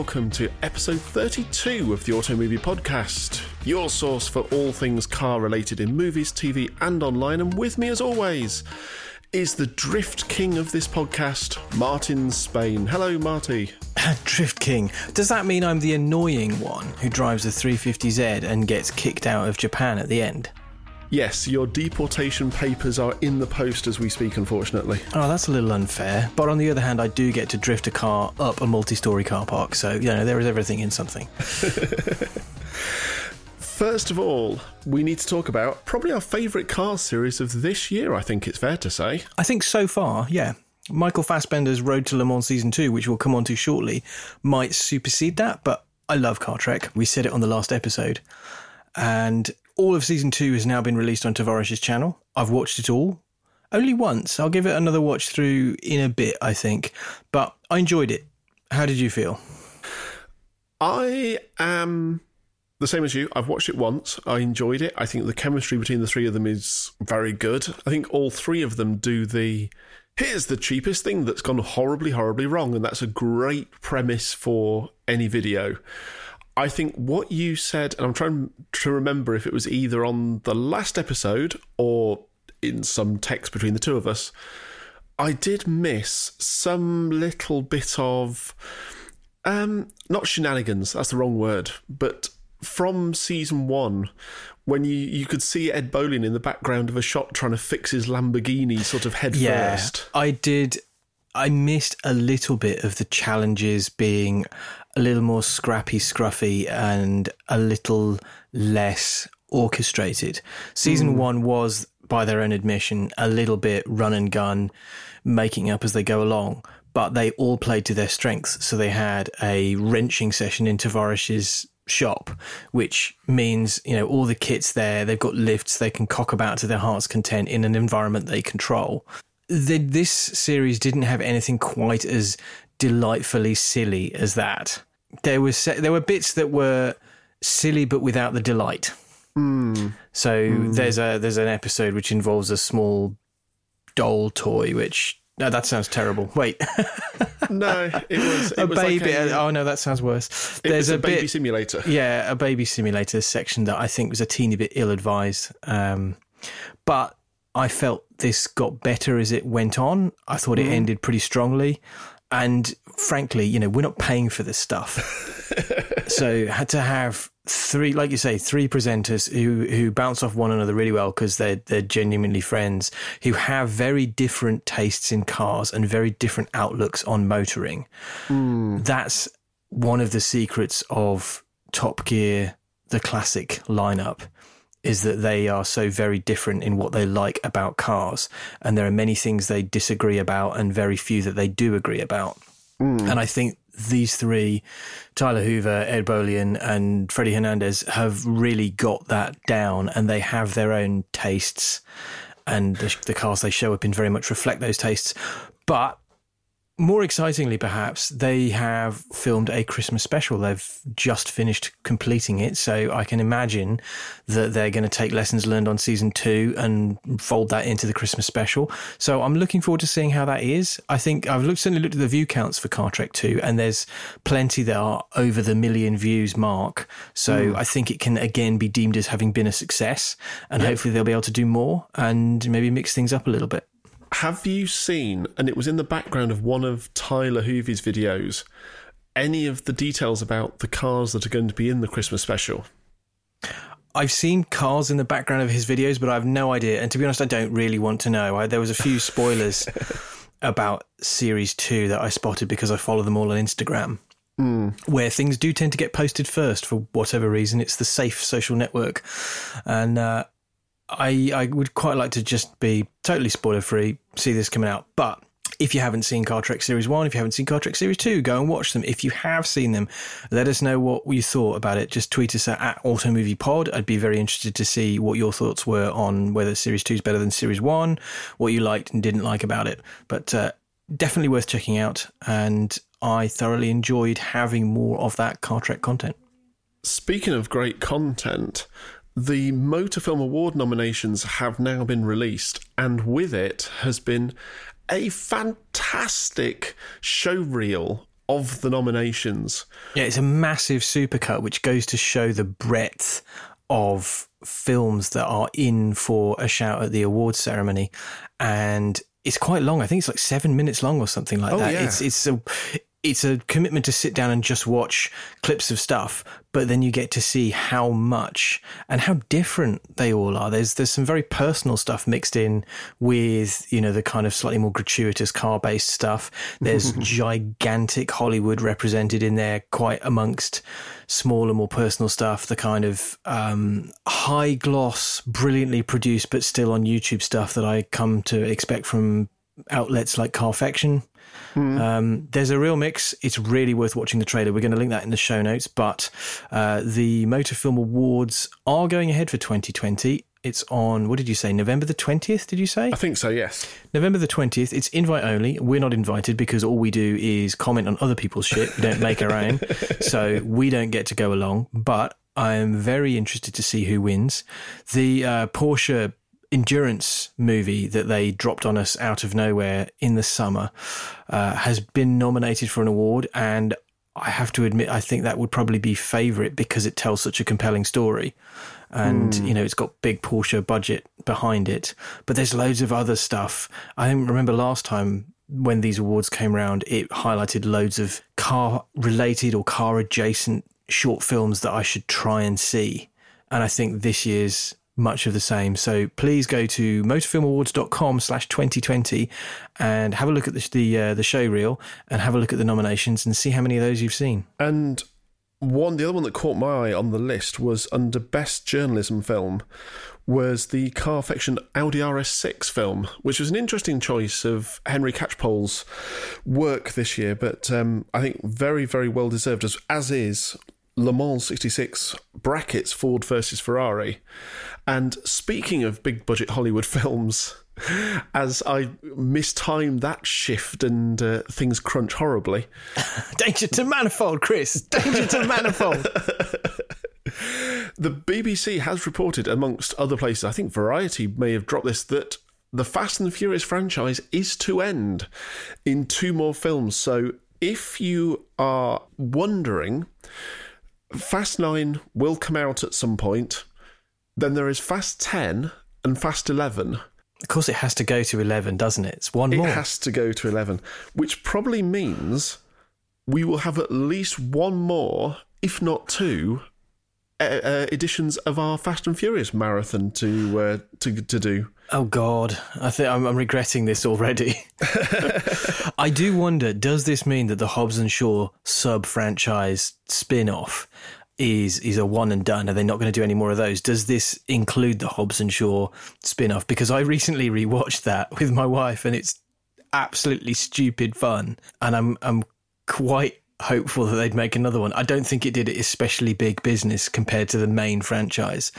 welcome to episode 32 of the Auto Movie Podcast, your source for all things car related in movies, TV, and online. And with me, as always, is the Drift King of this podcast, Martin Spain. Hello, Marty. Drift King. Does that mean I'm the annoying one who drives a 350Z and gets kicked out of Japan at the end? Yes, your deportation papers are in the post as we speak, unfortunately. Oh, that's a little unfair. But on the other hand, I do get to drift a car up a multi story car park, so, you know, there is everything in something. First of all, we need to talk about probably our favourite car series of this year, I think it's fair to say. I think so far, yeah. Michael Fassbender's Road to Le Mans Season 2, which we'll come on to shortly, might supersede that, but I love Car Trek. We said it on the last episode. And all of season two has now been released on Tavarish's channel. I've watched it all. Only once. I'll give it another watch through in a bit, I think. But I enjoyed it. How did you feel? I am the same as you. I've watched it once. I enjoyed it. I think the chemistry between the three of them is very good. I think all three of them do the here's the cheapest thing that's gone horribly, horribly wrong. And that's a great premise for any video. I think what you said, and I'm trying to remember if it was either on the last episode or in some text between the two of us, I did miss some little bit of, um, not shenanigans, that's the wrong word, but from season one, when you, you could see Ed Bolian in the background of a shot trying to fix his Lamborghini sort of head yeah, first. I did. I missed a little bit of the challenges being a little more scrappy, scruffy, and a little less orchestrated. Season mm. one was, by their own admission, a little bit run and gun, making up as they go along. But they all played to their strengths. So they had a wrenching session in Tavarish's shop, which means, you know, all the kits there, they've got lifts, they can cock about to their heart's content in an environment they control. The, this series didn't have anything quite as delightfully silly as that. There was there were bits that were silly but without the delight. Mm. So mm. there's a there's an episode which involves a small doll toy which no, that sounds terrible. Wait. no, it was it a was baby. Like a, oh no, that sounds worse. There's a, a, baby bit, simulator. Yeah, a baby simulator section that I think was a teeny bit ill advised. Um, but I felt this got better as it went on. I thought mm. it ended pretty strongly. And frankly, you know, we're not paying for this stuff. so had to have three, like you say, three presenters who who bounce off one another really well because they're they're genuinely friends, who have very different tastes in cars and very different outlooks on motoring. Mm. That's one of the secrets of Top Gear, the classic lineup is that they are so very different in what they like about cars. And there are many things they disagree about and very few that they do agree about. Mm. And I think these three, Tyler Hoover, Ed Bolian, and Freddy Hernandez, have really got that down and they have their own tastes. And the, the cars they show up in very much reflect those tastes. But more excitingly, perhaps, they have filmed a Christmas special. They've just finished completing it. So I can imagine that they're going to take lessons learned on season two and fold that into the Christmas special. So I'm looking forward to seeing how that is. I think I've looked, certainly looked at the view counts for Car Trek 2, and there's plenty that are over the million views mark. So mm. I think it can again be deemed as having been a success. And yep. hopefully they'll be able to do more and maybe mix things up a little bit. Have you seen, and it was in the background of one of Tyler Hoover's videos, any of the details about the cars that are going to be in the Christmas special? I've seen cars in the background of his videos, but I have no idea. And to be honest, I don't really want to know. I, there was a few spoilers about Series 2 that I spotted because I follow them all on Instagram. Mm. Where things do tend to get posted first for whatever reason. It's the safe social network. And uh, I I would quite like to just be totally spoiler free, see this coming out. But if you haven't seen Car Trek Series 1, if you haven't seen Car Trek Series 2, go and watch them. If you have seen them, let us know what you thought about it. Just tweet us at, at AutoMoviePod. I'd be very interested to see what your thoughts were on whether Series 2 is better than Series 1, what you liked and didn't like about it. But uh, definitely worth checking out. And I thoroughly enjoyed having more of that Car Trek content. Speaking of great content, the Motor Film Award nominations have now been released, and with it has been a fantastic show reel of the nominations. Yeah, it's a massive supercut, which goes to show the breadth of films that are in for a shout at the awards ceremony, and it's quite long. I think it's like seven minutes long or something like Oh, that. yeah. It's it's a it's a commitment to sit down and just watch clips of stuff, but then you get to see how much and how different they all are. There's there's some very personal stuff mixed in with you know the kind of slightly more gratuitous car based stuff. There's gigantic Hollywood represented in there, quite amongst smaller, more personal stuff. The kind of um, high gloss, brilliantly produced, but still on YouTube stuff that I come to expect from outlets like Carfection. Um, there's a real mix. It's really worth watching the trailer. We're going to link that in the show notes. But uh, the Motor Film Awards are going ahead for 2020. It's on, what did you say, November the 20th, did you say? I think so, yes. November the 20th. It's invite only. We're not invited because all we do is comment on other people's shit. We don't make our own. So we don't get to go along. But I am very interested to see who wins. The uh, Porsche endurance movie that they dropped on us out of nowhere in the summer uh, has been nominated for an award. And I have to admit, I think that would probably be favourite because it tells such a compelling story. And, you know, it's got big Porsche budget behind it. But there's loads of other stuff. I remember last time when these awards came around, it highlighted loads of car related or car adjacent short films that I should try and see. And I think this year's much of the same. So please go to motorfilmawards.com slash 2020 and have a look at the, the, uh, the show reel and have a look at the nominations and see how many of those you've seen. And one, the other one that caught my eye on the list was under Best Journalism Film, was the Carfection Audi RS6 film, which was an interesting choice of Henry Catchpole's work this year, but um, I think very, very well deserved, as, as is Le Mans 66 brackets Ford versus Ferrari. And speaking of big budget Hollywood films, as I mistimed that shift and uh, things crunch horribly, Danger to manifold, Chris. Danger to manifold. The BBC has reported, amongst other places, I think Variety may have dropped this, that the Fast and the Furious franchise is to end in two more films. So if you are wondering, Fast 9 will come out at some point. Then there is Fast 10 and Fast 11. Of course, it has to go to 11, doesn't it? It's one It more. has to go to 11, which probably means we will have at least one more, if not two, uh, uh, editions of our Fast and Furious marathon to uh, to to do. Oh God, I think I'm, I'm regretting this already. I do wonder: Does this mean that the Hobbs and Shaw sub-franchise spin-off is is a one and done? Are they not going to do any more of those? Does this include the Hobbs and Shaw spin-off? Because I recently rewatched that with my wife, and it's absolutely stupid fun, and I'm I'm quite hopeful that they'd make another one. I don't think it did it especially big business compared to the main franchise,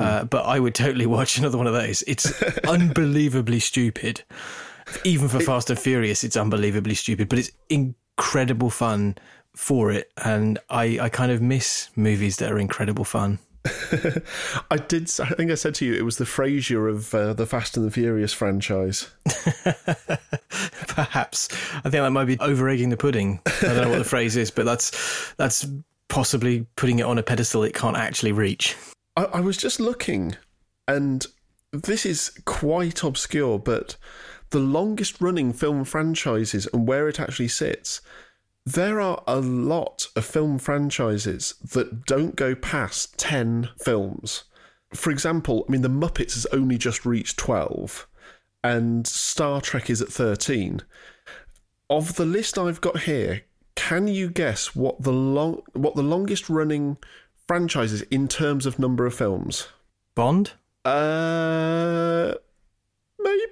uh, but I would totally watch another one of those. It's unbelievably stupid. Even for Fast and Furious, it's unbelievably stupid, but it's incredible fun for it. And I, I kind of miss movies that are incredible fun. I did. I think I said to you it was the Frasier of uh, the Fast and the Furious franchise. Perhaps I think that might be over egging the pudding. I don't know what the phrase is, but that's that's possibly putting it on a pedestal it can't actually reach. I, I was just looking, and this is quite obscure, but the longest running film franchises and where it actually sits. There are a lot of film franchises that don't go past 10 films. For example, I mean, The Muppets has only just reached 12, and Star Trek is at 13. Of the list I've got here, can you guess what the long what the longest running franchise is in terms of number of films? Bond. Uh, maybe.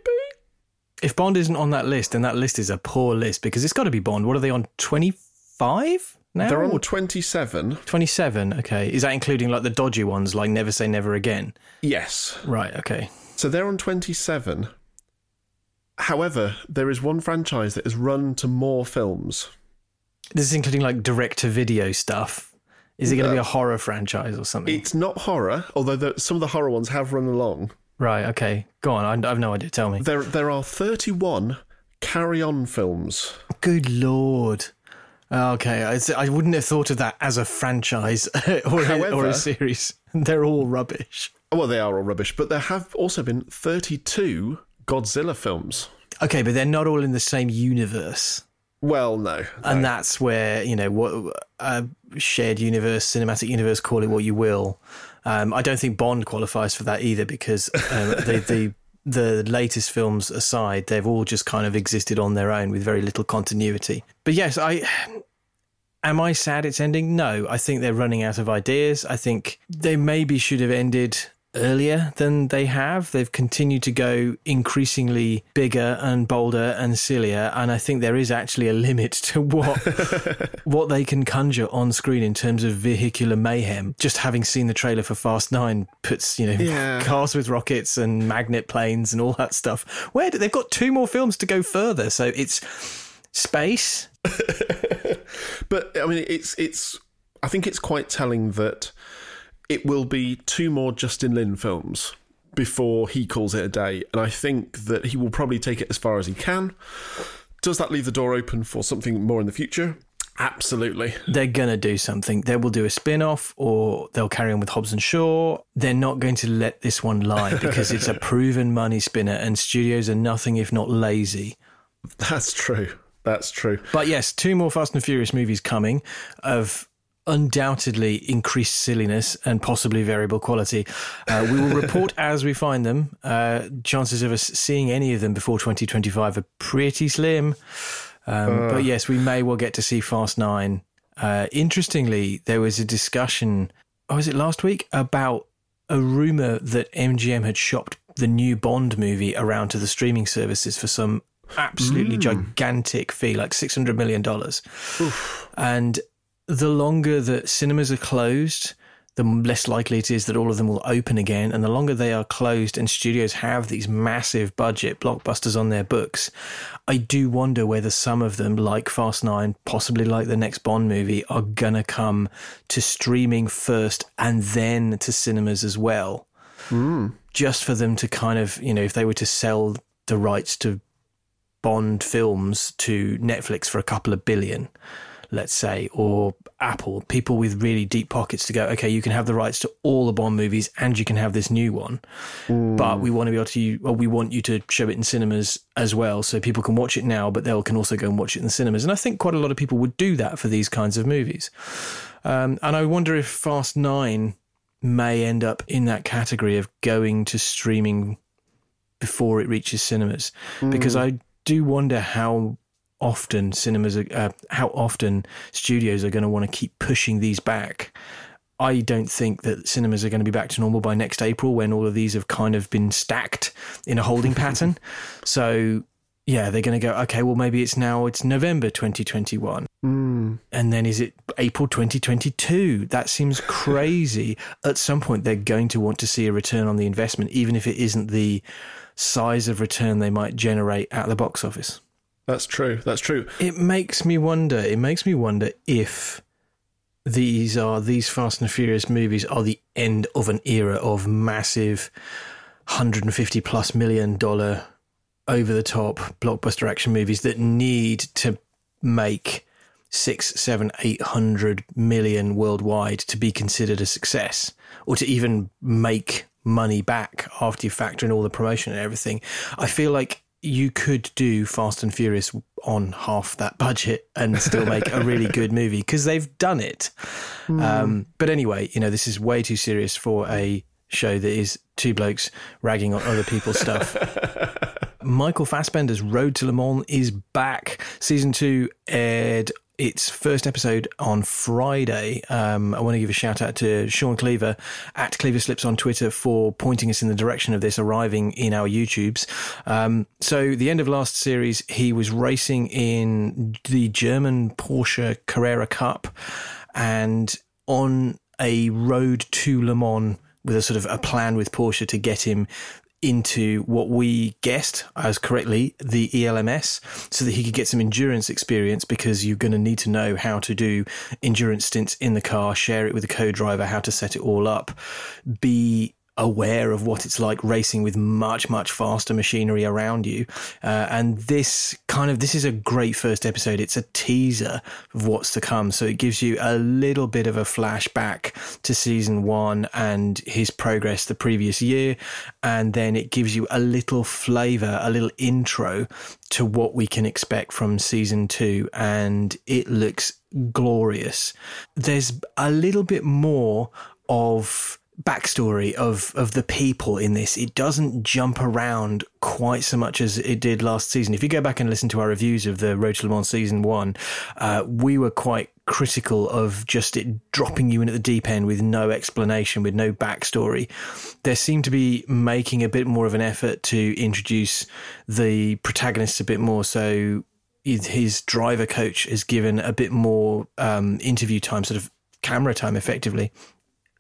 If Bond isn't on that list, then that list is a poor list because it's got to be Bond. What are they on? Twenty five now? They're on 27. 27. Okay. Is that including like the dodgy ones like Never Say Never Again? Yes. Right. Okay. So they're on 27. However, there is one franchise that has run to more films. This is including like direct to video stuff. Is it going to be a horror franchise or something? It's not horror, although the, some of the horror ones have run along. Right. Okay. Go on. I, I have no idea. Tell me. There, there are 31 carry on films. Good lord. Okay, I, I wouldn't have thought of that as a franchise or, a, or a series. They're all rubbish. Well, they are all rubbish, but there have also been 32 Godzilla films. Okay, but they're not all in the same universe. Well, no. and that's where you know what a shared universe, cinematic universe, call it what you will. Um, I don't think Bond qualifies for that either because um, the the the latest films aside, they've all just kind of existed on their own with very little continuity. But yes, I. Am I sad it's ending? No, I think they're running out of ideas. I think they maybe should have ended earlier than they have. They've continued to go increasingly bigger and bolder and sillier, and I think there is actually a limit to what what they can conjure on screen in terms of vehicular mayhem. Just having seen the trailer for Fast Nine puts you know Yeah. cars with rockets and magnet planes and all that stuff. Where do, they've got two more films to go further, so it's space. But I mean, it's it's. I think it's quite telling that it will be two more Justin Lin films before he calls it a day, and I think that he will probably take it as far as he can. Does that leave the door open for something more in the future? Absolutely. they're gonna do something. They will do a spin-off or they'll carry on with Hobbs and Shaw. They're not going to let this one lie because it's a proven money spinner and studios are nothing if not lazy. That's true. That's true. But yes, two more Fast and Furious movies coming of undoubtedly increased silliness and possibly variable quality. Uh, we will report as we find them. Uh, chances of us seeing any of them before 2025 are pretty slim. Um, but yes, we may well get to see Fast Nine. Uh, interestingly, there was a discussion, oh, was it last week, about a rumor that MGM had shopped the new Bond movie around to the streaming services for some absolutely gigantic fee, like $600 million. And the longer that cinemas are closed, the less likely it is that all of them will open again. And the longer they are closed and studios have these massive budget blockbusters on their books, I do wonder whether some of them, like Fast Nine, possibly like the next Bond movie, are going to come to streaming first and then to cinemas as well. Hmm. Just for them to kind of, you know, if they were to sell the rights to Bond films to Netflix for a couple of billion, let's say, or Apple, people with really deep pockets to go, okay, you can have the rights to all the Bond movies and you can have this new one. But we want to be able to, well, we want you to show it in cinemas as well. So people can watch it now, but they can also go and watch it in the cinemas. And I think quite a lot of people would do that for these kinds of movies. Um, and I wonder if Fast Nine may end up in that category of going to streaming before it reaches cinemas because I do wonder how often cinemas are, uh, how often studios are going to want to keep pushing these back. I don't think that cinemas are going to be back to normal by next April when all of these have kind of been stacked in a holding pattern. So yeah, they're going to go, okay, well, maybe it's now, it's November 2021. And then is it April 2022? That seems crazy. At some point, they're going to want to see a return on the investment, even if it isn't the size of return they might generate at the box office. That's true. That's true. It makes me wonder, it makes me wonder if these are, these Fast and Furious movies are the end of an era of massive 150 plus million dollar over the top blockbuster action movies that need to make six, seven, eight hundred million worldwide to be considered a success or to even make money back after you factor in all the promotion and everything. I feel like you could do Fast and Furious on half that budget and still make a really good movie because they've done it. Um, but anyway, you know, this is way too serious for a show that is two blokes ragging on other people's stuff. Michael Fassbender's Road to Le Mans is back. Season two aired its first episode on Friday. Um, I want to give a shout out to Sean Cleaver at Cleaver Slips on Twitter for pointing us in the direction of this arriving in our YouTubes. Um, so, the end of last series, he was racing in the German Porsche Carrera Cup and on a road to Le Mans with a sort of a plan with Porsche to get him into what we guessed as correctly the ELMS so that he could get some endurance experience because you're going to need to know how to do endurance stints in the car, share it with the co driver, how to set it all up, be aware of what it's like racing with much much faster machinery around you. Uh, and this kind of this is a great first episode. It's a teaser of what's to come. So it gives you a little bit of a flashback to season one and his progress the previous year. And then it gives you a little flavor a little intro to what we can expect from season two. And it looks glorious. There's a little bit more of backstory of of the people in this. It doesn't jump around quite so much as it did last season. If you go back and listen to our reviews of the Road to Le Mans season one, uh, we were quite critical of just it dropping you in at the deep end with no explanation, with no backstory. There seemed to be making a bit more of an effort to introduce the protagonists a bit more. So his driver coach is given a bit more um, interview time, sort of camera time, effectively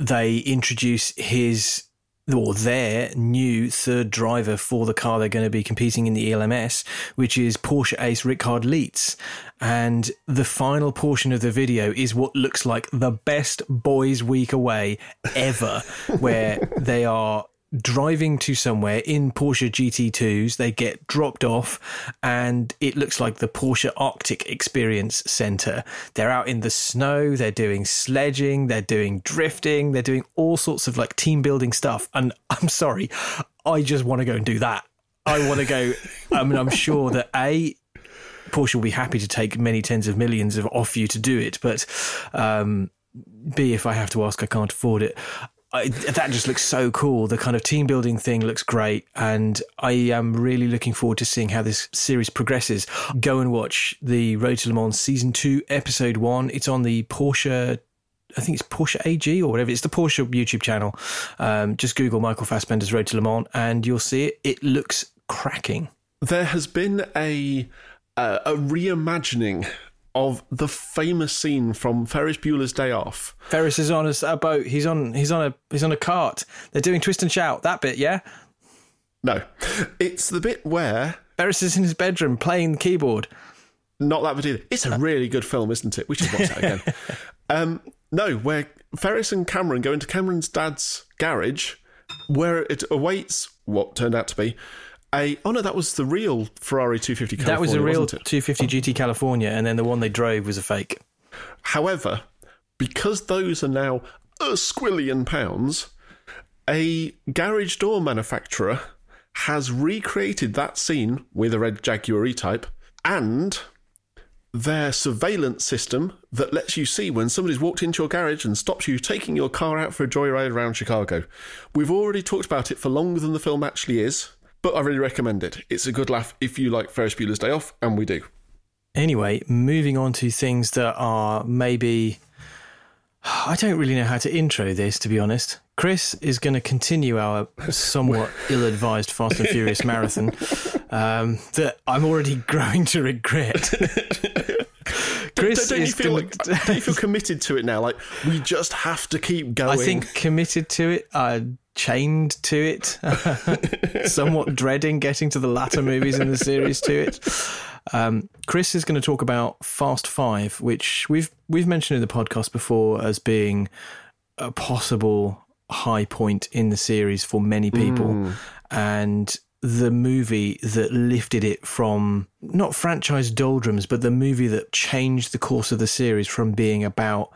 they introduce his or their new third driver for the car they're going to be competing in the ELMS, which is Porsche ace Richard Lietz. And the final portion of the video is what looks like the best boys' week away ever, where they are driving to somewhere in Porsche GT2s. They get dropped off, and it looks like the Porsche Arctic Experience Center. They're out in the snow, they're doing sledging, they're doing drifting, they're doing all sorts of like team building stuff. And I'm sorry, I just want to go and do that. I want to go. I mean, I'm sure that A, Porsche will be happy to take many tens of millions of off you to do it, but um, B, if I have to ask, I can't afford it. I, that just looks so cool. The kind of team building thing looks great, and I am really looking forward to seeing how this series progresses. Go and watch the Road to Le Mans season two, episode one. It's on the Porsche. I think it's Porsche AG or whatever. It's the Porsche YouTube channel. Um, just Google Michael Fassbender's Road to Le Mans, and you'll see it. It looks cracking. There has been a uh, a reimagining of the famous scene from Ferris Bueller's Day Off. Ferris is on a, a, boat. He's on. He's on a. He's on a cart. They're doing twist and shout. That bit, yeah. No, it's the bit where Ferris is in his bedroom playing the keyboard. Not that bit either. It's a really good film, isn't it? We should watch that again. um, no, where Ferris and Cameron go into Cameron's dad's garage, where it awaits what turned out to be a oh no, that was the real Ferrari 250 California. That was a real 250 GT California, and then the one they drove was a fake. However, because those are now a squillion pounds, a garage door manufacturer has recreated that scene with a red Jaguar E-Type and their surveillance system that lets you see when somebody's walked into your garage and stops you taking your car out for a joyride around Chicago. We've already talked about it for longer than the film actually is. But I really recommend it. It's a good laugh if you like Ferris Bueller's Day Off, and we do. Anyway, moving on to things that are maybe. I don't really know how to intro this, to be honest. Chris is going to continue our somewhat ill advised Fast and Furious marathon um, that I'm already growing to regret. Chris don't, don't you feel like, don't you feel committed to it now? Like we just have to keep going. I think committed to it. Uh, chained to it, somewhat dreading getting to the latter movies in the series to it. Um, Chris is going to talk about Fast Five, which we've we've mentioned in the podcast before as being a possible high point in the series for many people, mm. and the movie that lifted it from not franchise doldrums, but the movie that changed the course of the series from being about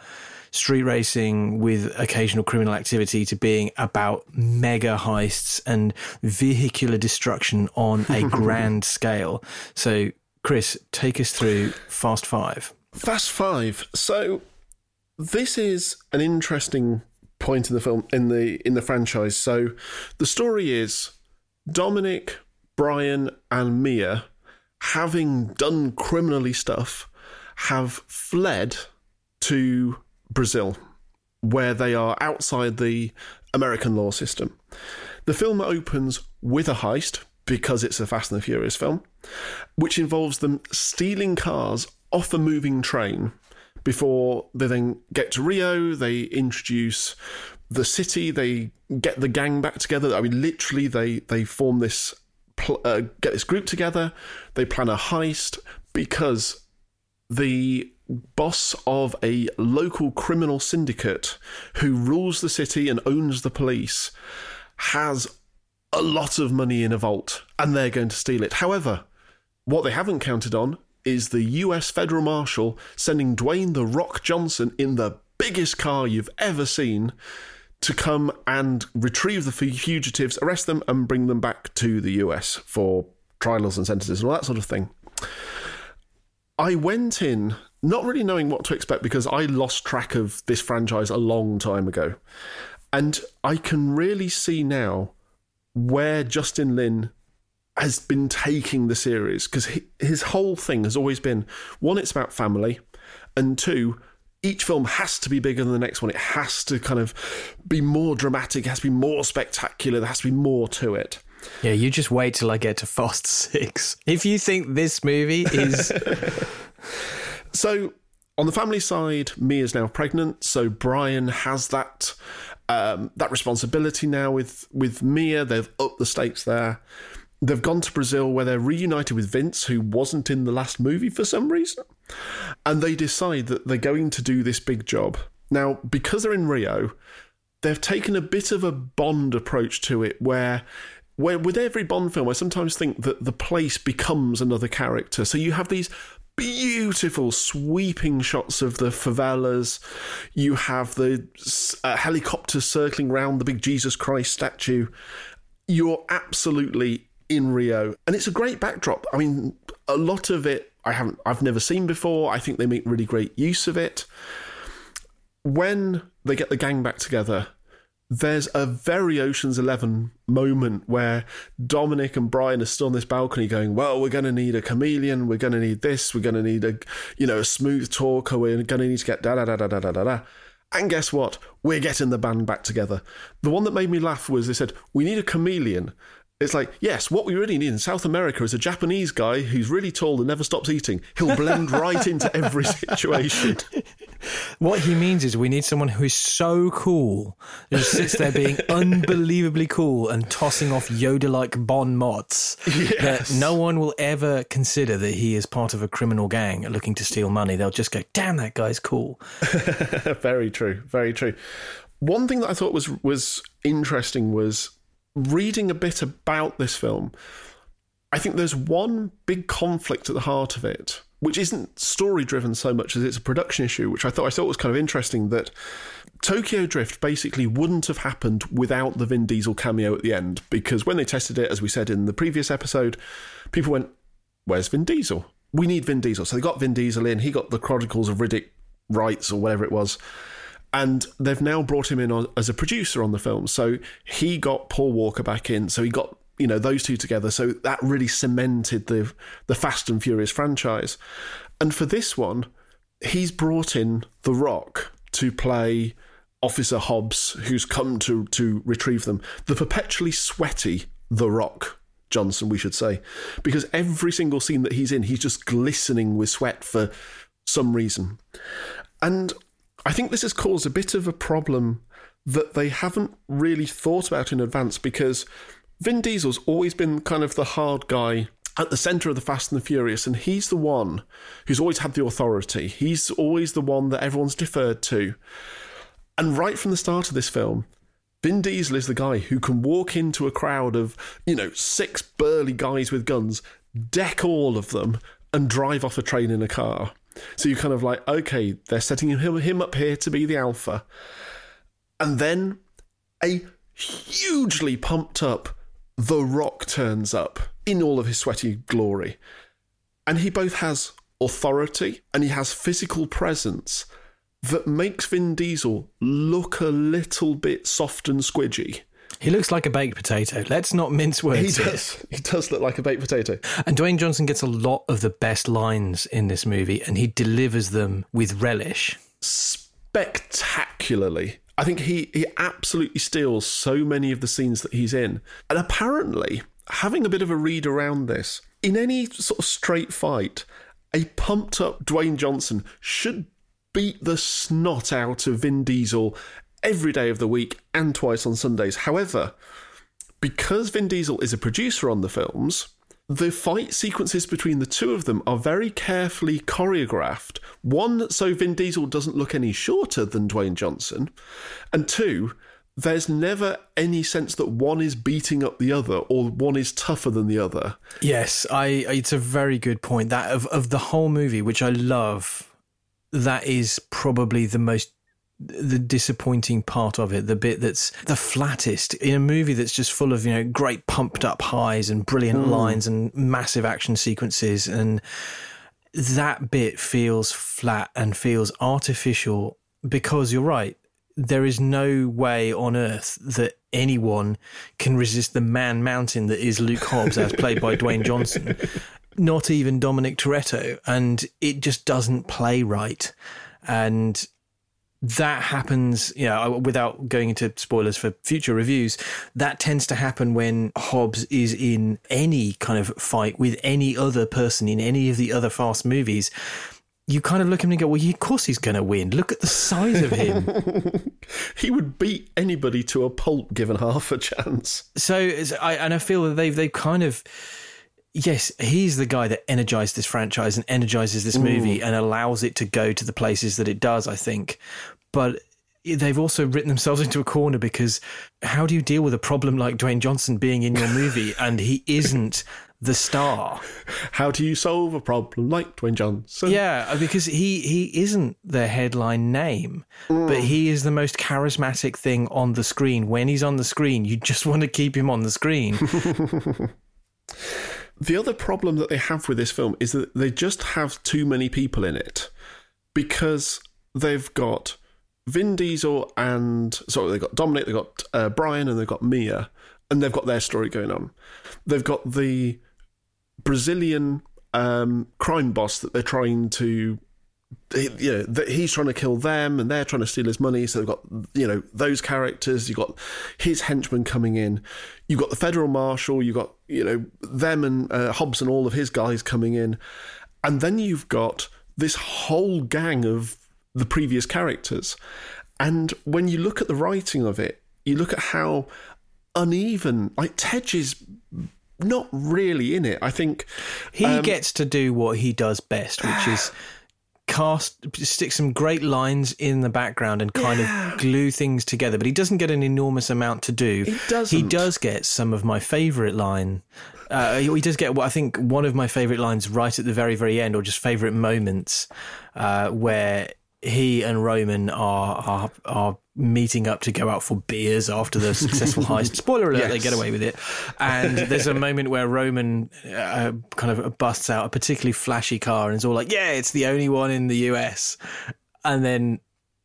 street racing with occasional criminal activity to being about mega heists and vehicular destruction on a grand scale. So, Chris, take us through Fast Five. Fast Five. So, this is an interesting point in the film in the in the franchise. So, the story is Dominic, Brian, and Mia, having done criminally stuff, have fled to Brazil, where they are outside the American law system. The film opens with a heist because it's a Fast and the Furious film, which involves them stealing cars off a moving train before they then get to Rio. They introduce the city. They get the gang back together. I mean, literally, they they form this uh, get this group together. They plan a heist because the boss of a local criminal syndicate who rules the city and owns the police has a lot of money in a vault and they're going to steal it. However, what they haven't counted on is the US Federal Marshal sending Dwayne The Rock Johnson in the biggest car you've ever seen to come and retrieve the fugitives, arrest them, and bring them back to the US for trials and sentences and all that sort of thing. I went in not really knowing what to expect because I lost track of this franchise a long time ago. And I can really see now where Justin Lin has been taking the series because his whole thing has always been one, it's about family, and two, each film has to be bigger than the next one. It has to kind of be more dramatic, it has to be more spectacular, there has to be more to it. Yeah, you just wait till I get to Fast Six. If you think this movie is. so, on the family side, Mia's now pregnant, so Brian has that um, that responsibility now with with Mia. They've upped the stakes there. They've gone to Brazil where they're reunited with Vince, who wasn't in the last movie for some reason. And they decide that they're going to do this big job. Now, because they're in Rio, they've taken a bit of a Bond approach to it where where with every Bond film, I sometimes think that the place becomes another character. So you have these beautiful sweeping shots of the favelas. You have the uh, helicopters circling around the big Jesus Christ statue. You're absolutely in Rio, and it's a great backdrop. I mean, a lot of it I haven't, I've never seen before. I think they make really great use of it. When they get the gang back together, there's a very Ocean's Eleven moment where Dominic and Brian are still on this balcony going, "Well, we're going to need a chameleon. We're going to need this. We're going to need a, you know, a smooth talker. We're going to need to get da da da da da da da." And guess what? We're getting the band back together. The one that made me laugh was they said, We need a chameleon. It's like, yes, what we really need in South America is a Japanese guy who's really tall and never stops eating. He'll blend right into every situation. What he means is we need someone who is so cool, who sits there being unbelievably cool and tossing off Yoda like bon mots yes. that no one will ever consider that he is part of a criminal gang looking to steal money. They'll just go, damn, that guy's cool. very true. Very true. One thing that I thought was was interesting was reading a bit about this film, I think there's one big conflict at the heart of it, which isn't story driven so much as it's a production issue, which I thought I thought was kind of interesting that Tokyo Drift basically wouldn't have happened without the Vin Diesel cameo at the end, because when they tested it, as we said in the previous episode, people went, Where's Vin Diesel? We need Vin Diesel. So they got Vin Diesel in, he got the Chronicles of Riddick rights or whatever it was and they've now brought him in as a producer on the film. So he got Paul Walker back in. So he got you know those two together. So that really cemented the the Fast and Furious franchise. And for this one, he's brought in The Rock to play Officer Hobbs, who's come to to retrieve them. The perpetually sweaty The Rock. Johnson, we should say, because every single scene that he's in, he's just glistening with sweat for some reason. And I think this has caused a bit of a problem that they haven't really thought about in advance because Vin Diesel's always been kind of the hard guy at the center of the Fast and the Furious, and he's the one who's always had the authority. He's always the one that everyone's deferred to. And right from the start of this film, Vin Diesel is the guy who can walk into a crowd of, you know, six burly guys with guns, deck all of them, and drive off a train in a car. So you're kind of like, okay, they're setting him, him up here to be the alpha. And then a hugely pumped up The Rock turns up in all of his sweaty glory. And he both has authority and he has physical presence that makes Vin Diesel look a little bit soft and squidgy. He looks like a baked potato. Let's not mince words. He does. Here. He does look like a baked potato. And Dwayne Johnson gets a lot of the best lines in this movie, and he delivers them with relish. Spectacularly. I think he, he absolutely steals so many of the scenes that he's in. And apparently, having a bit of a read around this, in any sort of straight fight, a pumped up Dwayne Johnson should beat the snot out of Vin Diesel every day of the week and twice on Sundays. However, because Vin Diesel is a producer on the films, the fight sequences between the two of them are very carefully choreographed. One, so Vin Diesel doesn't look any shorter than Dwayne Johnson, and two, there's never any sense that one is beating up the other or one is tougher than the other. Yes, I. It's a very good point. That of of the whole movie, which I love, that is probably the most the disappointing part of it, the bit that's the flattest in a movie that's just full of, you know, great pumped up highs and brilliant hmm. lines and massive action sequences. And that bit feels flat and feels artificial because you're right. There is no way on earth that anyone can resist the man mountain that is Luke Hobbs, as played by Dwayne Johnson, not even Dominic Toretto. And it just doesn't play right. And that happens, you know, without going into spoilers for future reviews, that tends to happen when Hobbs is in any kind of fight with any other person in any of the other Fast movies. You kind of look at him and go, well, of course he's going to win. Look at the size of him. he would beat anybody to a pulp given half a chance. So, I, and I feel that they've, they've kind of, yes, he's the guy that energized this franchise and energizes this movie mm. and allows it to go to the places that it does, I think. But they've also written themselves into a corner because how do you deal with a problem like Dwayne Johnson being in your movie and he isn't the star? How do you solve a problem like Dwayne Johnson? Yeah, because he he isn't the headline name, but he is the most charismatic thing on the screen. When he's on the screen, you just want to keep him on the screen. The other problem that they have with this film is that they just have too many people in it because they've got Vin Diesel and sorry, they've got Dominic, they've got uh, Brian, and they've got Mia, and they've got their story going on. They've got the Brazilian um, crime boss that they're trying to. You know, that he's trying to kill them, and they're trying to steal his money. So they've got you know those characters. You've got his henchmen coming in. You've got the federal marshal. You've got you know them and uh, Hobbs and all of his guys coming in, and then you've got this whole gang of the previous characters. And when you look at the writing of it, you look at how uneven, like Tej is not really in it. I think he um, gets to do what he does best, which is cast stick some great lines in the background and kind yeah. of glue things together but he doesn't get an enormous amount to do he, doesn't. he does get some of my favorite line uh, he does get what I think one of my favorite lines right at the very very end or just favorite moments uh, where he and Roman are, are are meeting up to go out for beers after the successful heist. Spoiler alert: yes. they get away with it. And there's a moment where Roman uh, kind of busts out a particularly flashy car and is all like, "Yeah, it's the only one in the US." And then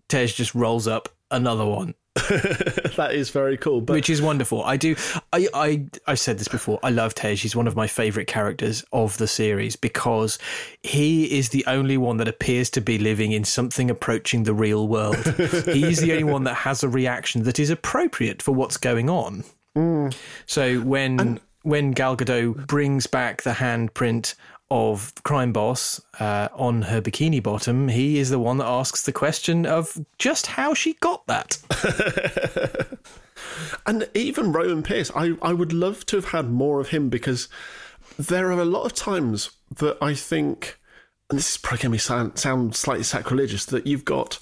Tej just rolls up another one that is very cool, but... which is wonderful. I do. I I I've said this before. I love Tej. He's one of my favorite characters of the series because he is the only one that appears to be living in something approaching the real world. He's the only one that has a reaction that is appropriate for what's going on. Mm. So when and- when Gal Gadot brings back the handprint of Crime Boss uh, on her bikini bottom, he is the one that asks the question of just how she got that. and even Roman Pierce, I, I would love to have had more of him because there are a lot of times that I think, and this is probably going to sound, sound slightly sacrilegious, that you've got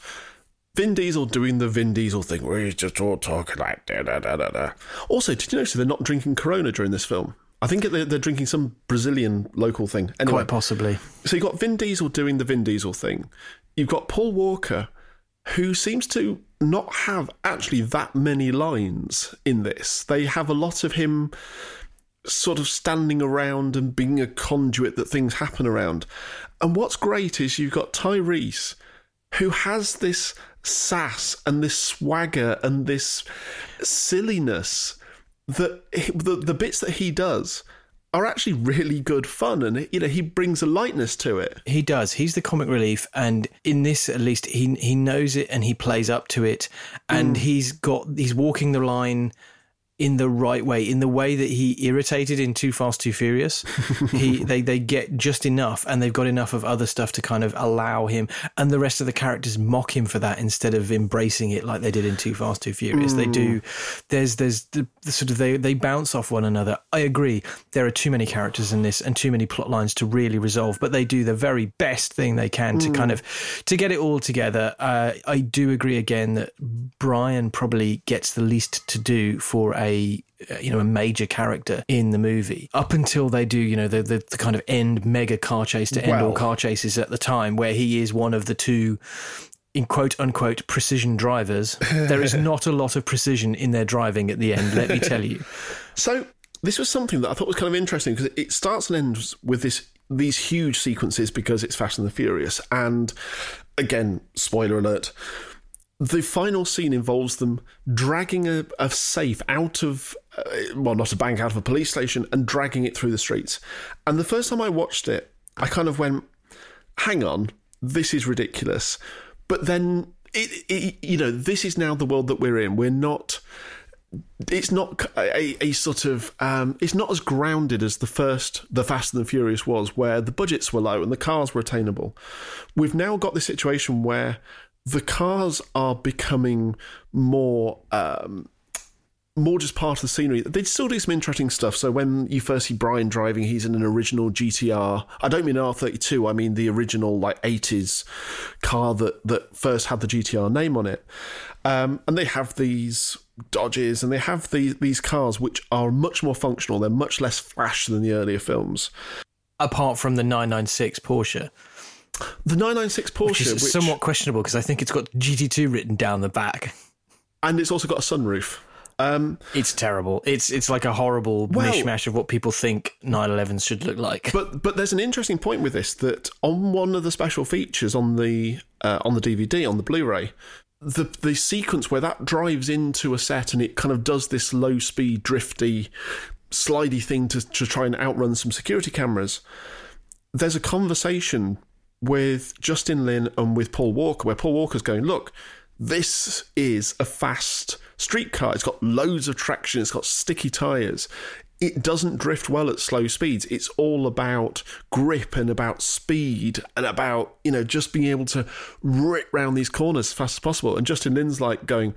Vin Diesel doing the Vin Diesel thing where he's just all talking like da da da da da. Also, did you notice they're not drinking Corona during this film? I think they're, they're drinking some Brazilian local thing. Anyway, Quite possibly. So you've got Vin Diesel doing the Vin Diesel thing. You've got Paul Walker, who seems to not have actually that many lines in this. They have a lot of him sort of standing around and being a conduit that things happen around. And what's great is you've got Tyrese, who has this sass and this swagger and this silliness that he, the the bits that he does are actually really good fun and you know he brings a lightness to it. He does. He's the comic relief and in this at least he he knows it and he plays up to it. And mm. he's got he's walking the line in the right way, in the way that he irritated in Too Fast, Too Furious. he they they get just enough, and they've got enough of other stuff to kind of allow him, and the rest of the characters mock him for that instead of embracing it like they did in Too Fast, Too Furious. Mm. They do. There's there's the, the, sort of they they bounce off one another. I agree. There are too many characters in this and too many plot lines to really resolve, but they do the very best thing they can mm. to kind of to get it all together. Uh, I do agree again that Brian probably gets the least to do for a a uh, you know a major character in the movie. Up until they do you know the the, the kind of end mega car chase to end well, all car chases at the time where he is one of the two in quote unquote precision drivers there is not a lot of precision in their driving at the end let me tell you. So this was something that I thought was kind of interesting because it starts and ends with this these huge sequences because it's Fast and the Furious. And again spoiler alert the final scene involves them dragging a, a safe out of, uh, well, not a bank, out of a police station and dragging it through the streets. And the first time I watched it, I kind of went, hang on, this is ridiculous. But then, it, it, you know, this is now the world that we're in. We're not. It's not a, a sort of. Um, it's not as grounded as the first, the Fast and the Furious was, where the budgets were low and the cars were attainable. We've now got this situation where the cars are becoming more um, more just part of the scenery. They still do some interesting stuff. So when you first see Brian driving, he's in an original GTR. I don't mean R32. I mean the original like 80s car that that first had the GTR name on it. Um, and they have these Dodges and they have these these cars which are much more functional. They're much less flash than the earlier films. Apart from the 996 Porsche. The 996 Porsche, which is which, somewhat questionable because I think it's got GT2 written down the back, and it's also got a sunroof. Um, it's terrible. It's it's like a horrible well, mishmash of what people think 911s should look like. But but there's an interesting point with this that on one of the special features on the uh, on the DVD on the Blu-ray, the the sequence where that drives into a set and it kind of does this low speed drifty slidey thing to to try and outrun some security cameras. There's a conversation with Justin Lin and with Paul Walker, where Paul Walker's going, look, this is a fast street car. It's got loads of traction. It's got sticky tyres. It doesn't drift well at slow speeds. It's all about grip and about speed and about, you know, just being able to rip round these corners as fast as possible. And Justin Lin's like going,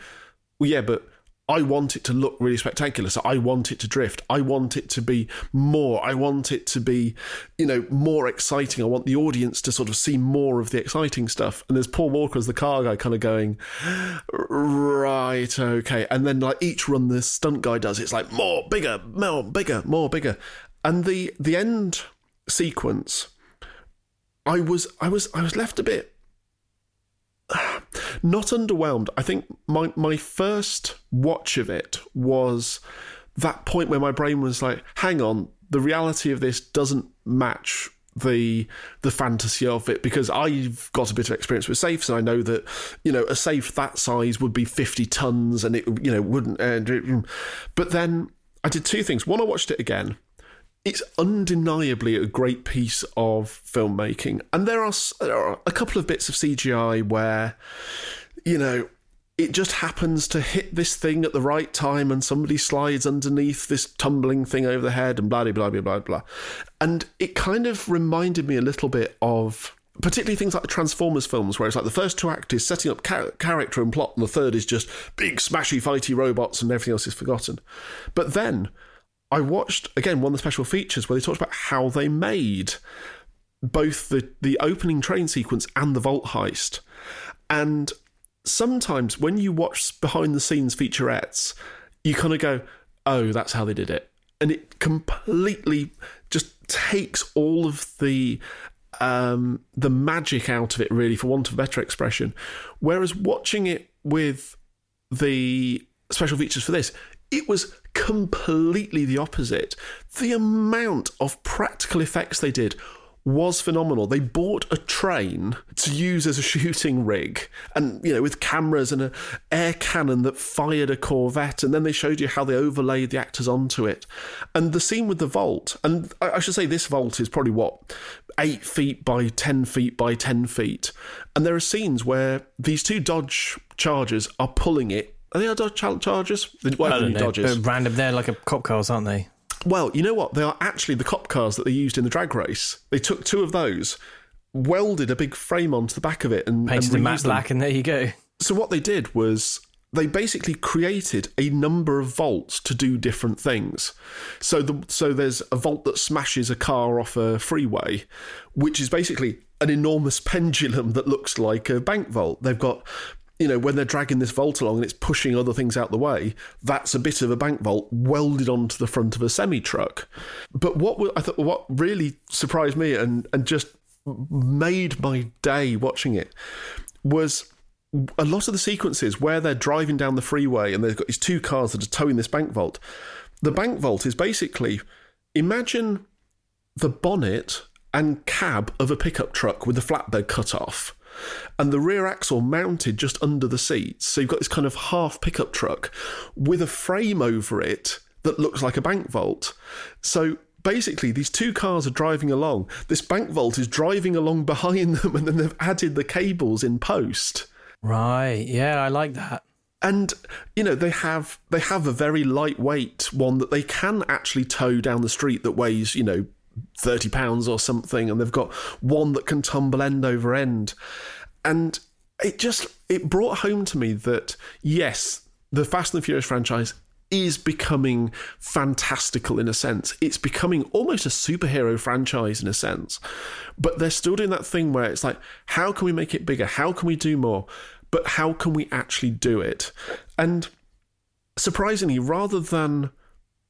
well, yeah, but I want it to look really spectacular. So I want it to drift. I want it to be more. I want it to be, you know, more exciting. I want the audience to sort of see more of the exciting stuff. And there's Paul Walker as the car guy kind of going, right, okay. And then like each run the stunt guy does, it's like more, bigger, more, bigger, more, bigger. And the the end sequence, I was I was I was left a bit not underwhelmed. I think my my first watch of it was that point where my brain was like, "Hang on, the reality of this doesn't match the the fantasy of it because I've got a bit of experience with safes and I know that you know a safe that size would be 50 tons and it you know wouldn't uh, but then I did two things one I watched it again it's undeniably a great piece of filmmaking. And there are, there are a couple of bits of CGI where, you know, it just happens to hit this thing at the right time and somebody slides underneath this tumbling thing over the head and blah, blah, blah, blah, blah. And it kind of reminded me a little bit of particularly things like the Transformers films, where it's like the first two acts is setting up char- character and plot, and the third is just big, smashy, fighty robots, and everything else is forgotten. But then I watched again one of the special features where they talked about how they made both the the opening train sequence and the vault heist. And sometimes when you watch behind the scenes featurettes, you kind of go, "Oh, that's how they did it," and it completely just takes all of the um, the magic out of it, really, for want of a better expression. Whereas watching it with the special features for this, it was completely the opposite. The amount of practical effects they did was phenomenal. They bought a train to use as a shooting rig, and you know, with cameras and an air cannon that fired a Corvette, and then they showed you how they overlaid the actors onto it. And the scene with the vault, and I should say this vault is probably what eight feet by ten feet by ten feet, and there are scenes where these two Dodge Chargers are pulling it Are they our Dodge Chargers? The- I Whatever don't know. Dodgers. They're random. They're like a cop cars, aren't they? Well, you know what? They are actually the cop cars that they used in the drag race. They took two of those, welded a big frame onto the back of it, and Painted and matte black, and there you go. So what they did was they basically created a number of vaults to do different things. So the so there's a vault that smashes a car off a freeway, which is basically an enormous pendulum that looks like a bank vault. They've got you know, when they're dragging this vault along and it's pushing other things out the way, that's a bit of a bank vault welded onto the front of a semi truck. But what I thought, what really surprised me and, and just made my day watching it was a lot of the sequences where they're driving down the freeway and they've got these two cars that are towing this bank vault. The bank vault is basically imagine the bonnet and cab of a pickup truck with the flatbed cut off and the rear axle mounted just under the seats. So you've got this kind of half pickup truck with a frame over it that looks like a bank vault. So basically, these two cars are driving along. This bank vault is driving along behind them, and then they've added the cables in post. Right. Yeah, I like that. And you know they have they have a very lightweight one that they can actually tow down the street that weighs you know thirty pounds or something, and they've got one that can tumble end over end, and it just it brought home to me that yes, the Fast and the Furious franchise is becoming fantastical in a sense. It's becoming almost a superhero franchise in a sense. But they're still doing that thing where it's like, how can we make it bigger? How can we do more? But how can we actually do it? And surprisingly, rather than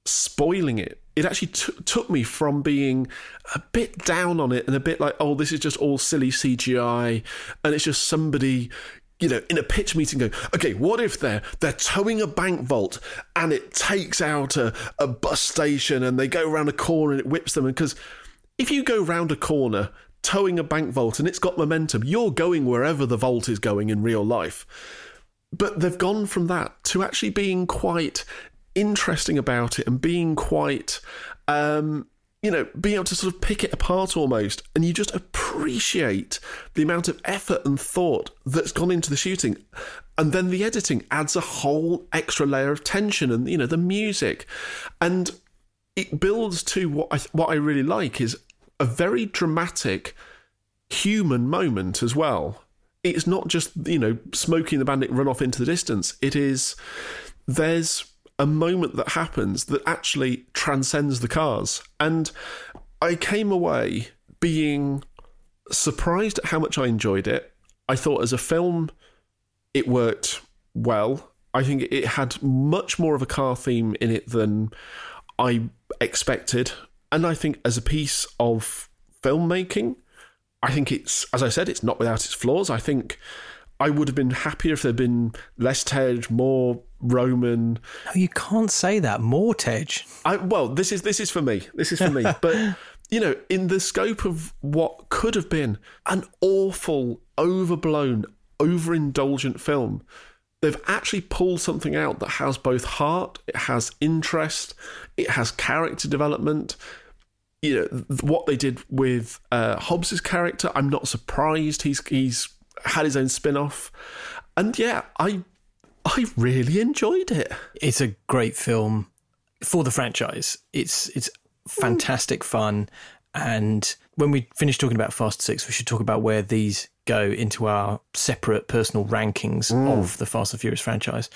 spoiling it, it actually t- took me from being a bit down on it and a bit like, oh, this is just all silly CGI, and it's just somebody, you know, in a pitch meeting going, okay, what if they're they're towing a bank vault and it takes out a, a bus station and they go around a corner and it whips them, because if you go round a corner towing a bank vault and it's got momentum, you're going wherever the vault is going in real life. But they've gone from that to actually being quite interesting about it and being quite, um, you know, being able to sort of pick it apart almost. And you just appreciate the amount of effort and thought that's gone into the shooting. And then the editing adds a whole extra layer of tension and, you know, the music. And it builds to what I, what I really like is a very dramatic human moment as well. It's not just, you know, smoking the bandit run off into the distance. It is, there's a moment that happens that actually transcends the cars. And I came away being surprised at how much I enjoyed it. I thought as a film, it worked well. I think it had much more of a car theme in it than I expected. And I think as a piece of filmmaking, I think it's, as I said, it's not without its flaws. I think I would have been happier if there'd been less Tej, more Roman. No, you can't say that. Tej. I well, this is this is for me. This is for me. But you know, in the scope of what could have been an awful, overblown, overindulgent film, they've actually pulled something out that has both heart, it has interest, it has character development. You know what they did with uh, Hobbs's character. I'm not surprised. He's he's had his own spin off, and yeah, I I really enjoyed it. It's a great film for the franchise. It's it's fantastic fun. And when we finish talking about Fast Six, we should talk about where these go into our separate personal rankings mm. of the Fast and Furious franchise.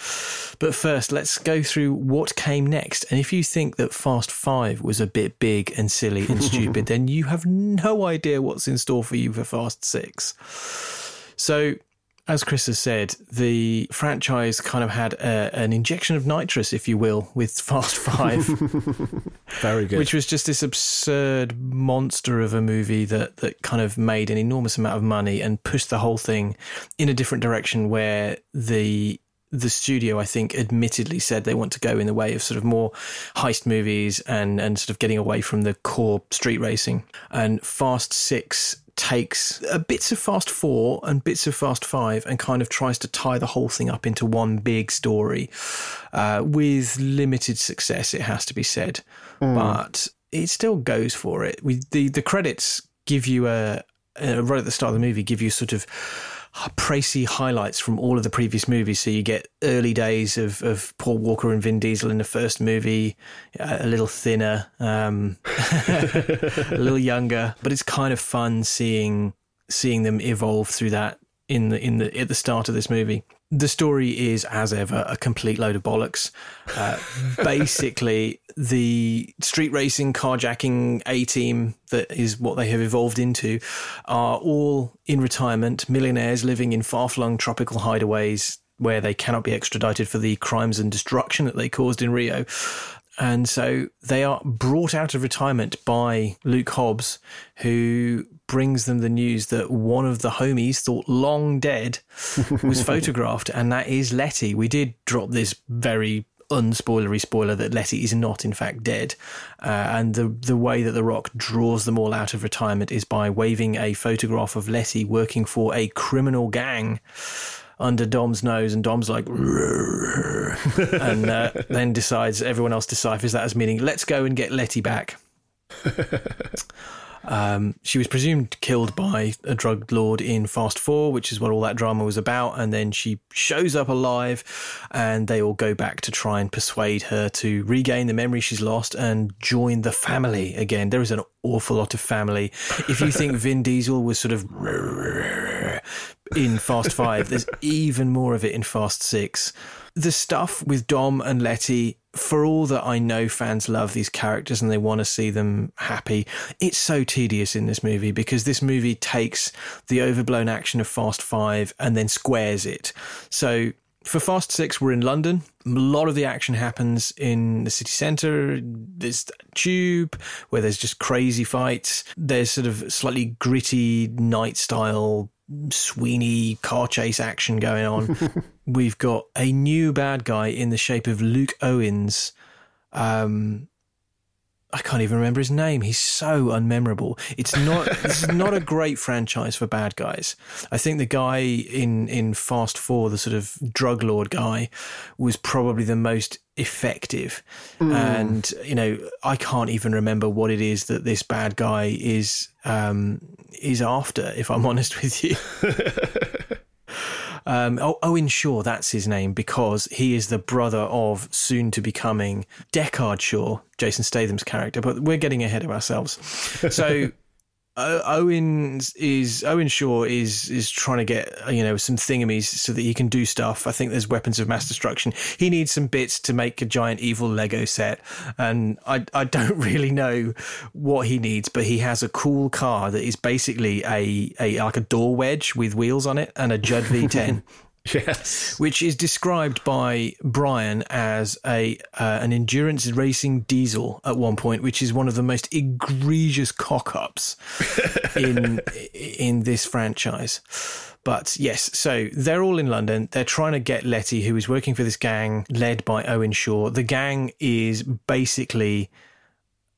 But first, let's go through what came next. And if you think that Fast Five was a bit big and silly and stupid, then you have no idea what's in store for you for Fast Six. So, as Chris has said, the franchise kind of had a, an injection of nitrous, if you will, with Fast Five, Very good. which was just this absurd monster of a movie that that kind of made an enormous amount of money and pushed the whole thing in a different direction where the the studio, I think, admittedly said they want to go in the way of sort of more heist movies and and sort of getting away from the core street racing. And Fast Six takes a bits of Fast Four and bits of Fast Five and kind of tries to tie the whole thing up into one big story, uh, with limited success. It has to be said, but it still goes for it. We the the credits give you a, a right at the start of the movie give you sort of précis highlights from all of the previous movies. So you get early days of, of Paul Walker and Vin Diesel in the first movie, a little thinner, um, a little younger, but it's kind of fun seeing seeing them evolve through that in the in the at the start of this movie. The story is, as ever, a complete load of bollocks. Uh, basically, the street racing, carjacking A team that is what they have evolved into are all in retirement, millionaires living in far flung tropical hideaways where they cannot be extradited for the crimes and destruction that they caused in Rio. And so they are brought out of retirement by Luke Hobbs, who brings them the news that one of the homies thought long dead was photographed, and that is Letty. We did drop this very unspoilery spoiler that Letty is not in fact dead, uh, and the the way that the Rock draws them all out of retirement is by waving a photograph of Letty working for a criminal gang under Dom's nose, and Dom's like, and uh, then decides everyone else deciphers that as meaning, let's go and get Letty back. Um, she was presumed killed by a drug lord in Fast Four, which is what all that drama was about. And then she shows up alive, and they all go back to try and persuade her to regain the memory she's lost and join the family again. There is an awful lot of family. If you think Vin Diesel was sort of in Fast Five, there's even more of it in Fast Six. The stuff with Dom and Letty for all that I know fans love these characters and they want to see them happy, it's so tedious in this movie because this movie takes the overblown action of Fast Five and then squares it. So for Fast Six, we're in London. A lot of the action happens in the city centre. There's tube where there's just crazy fights. There's sort of slightly gritty night style Sweeney car chase action going on. We've got a new bad guy in the shape of Luke Evans. Um, I can't even remember his name. He's so unmemorable. It's not. this is not a great franchise for bad guys. I think the guy in in Fast Four, the sort of drug lord guy, was probably the most effective. Mm. And you know, I can't even remember what it is that this bad guy is um, is after. If I'm honest with you. Um, oh, Owen Shaw, that's his name because he is the brother of soon to becoming Deckard Shaw, Jason Statham's character. But we're getting ahead of ourselves. So uh, Owen is Owen Shaw is is trying to get you know some thingamies so that he can do stuff. I think there's weapons of mass destruction. He needs some bits to make a giant evil Lego set, and I I don't really know what he needs, but he has a cool car that is basically a a like a door wedge with wheels on it and a Judd V10. Yes, which is described by Brian as a uh, an endurance racing diesel at one point, which is one of the most egregious cock ups in in this franchise. But yes, so they're all in London. They're trying to get Letty, who is working for this gang led by Owen Shaw. The gang is basically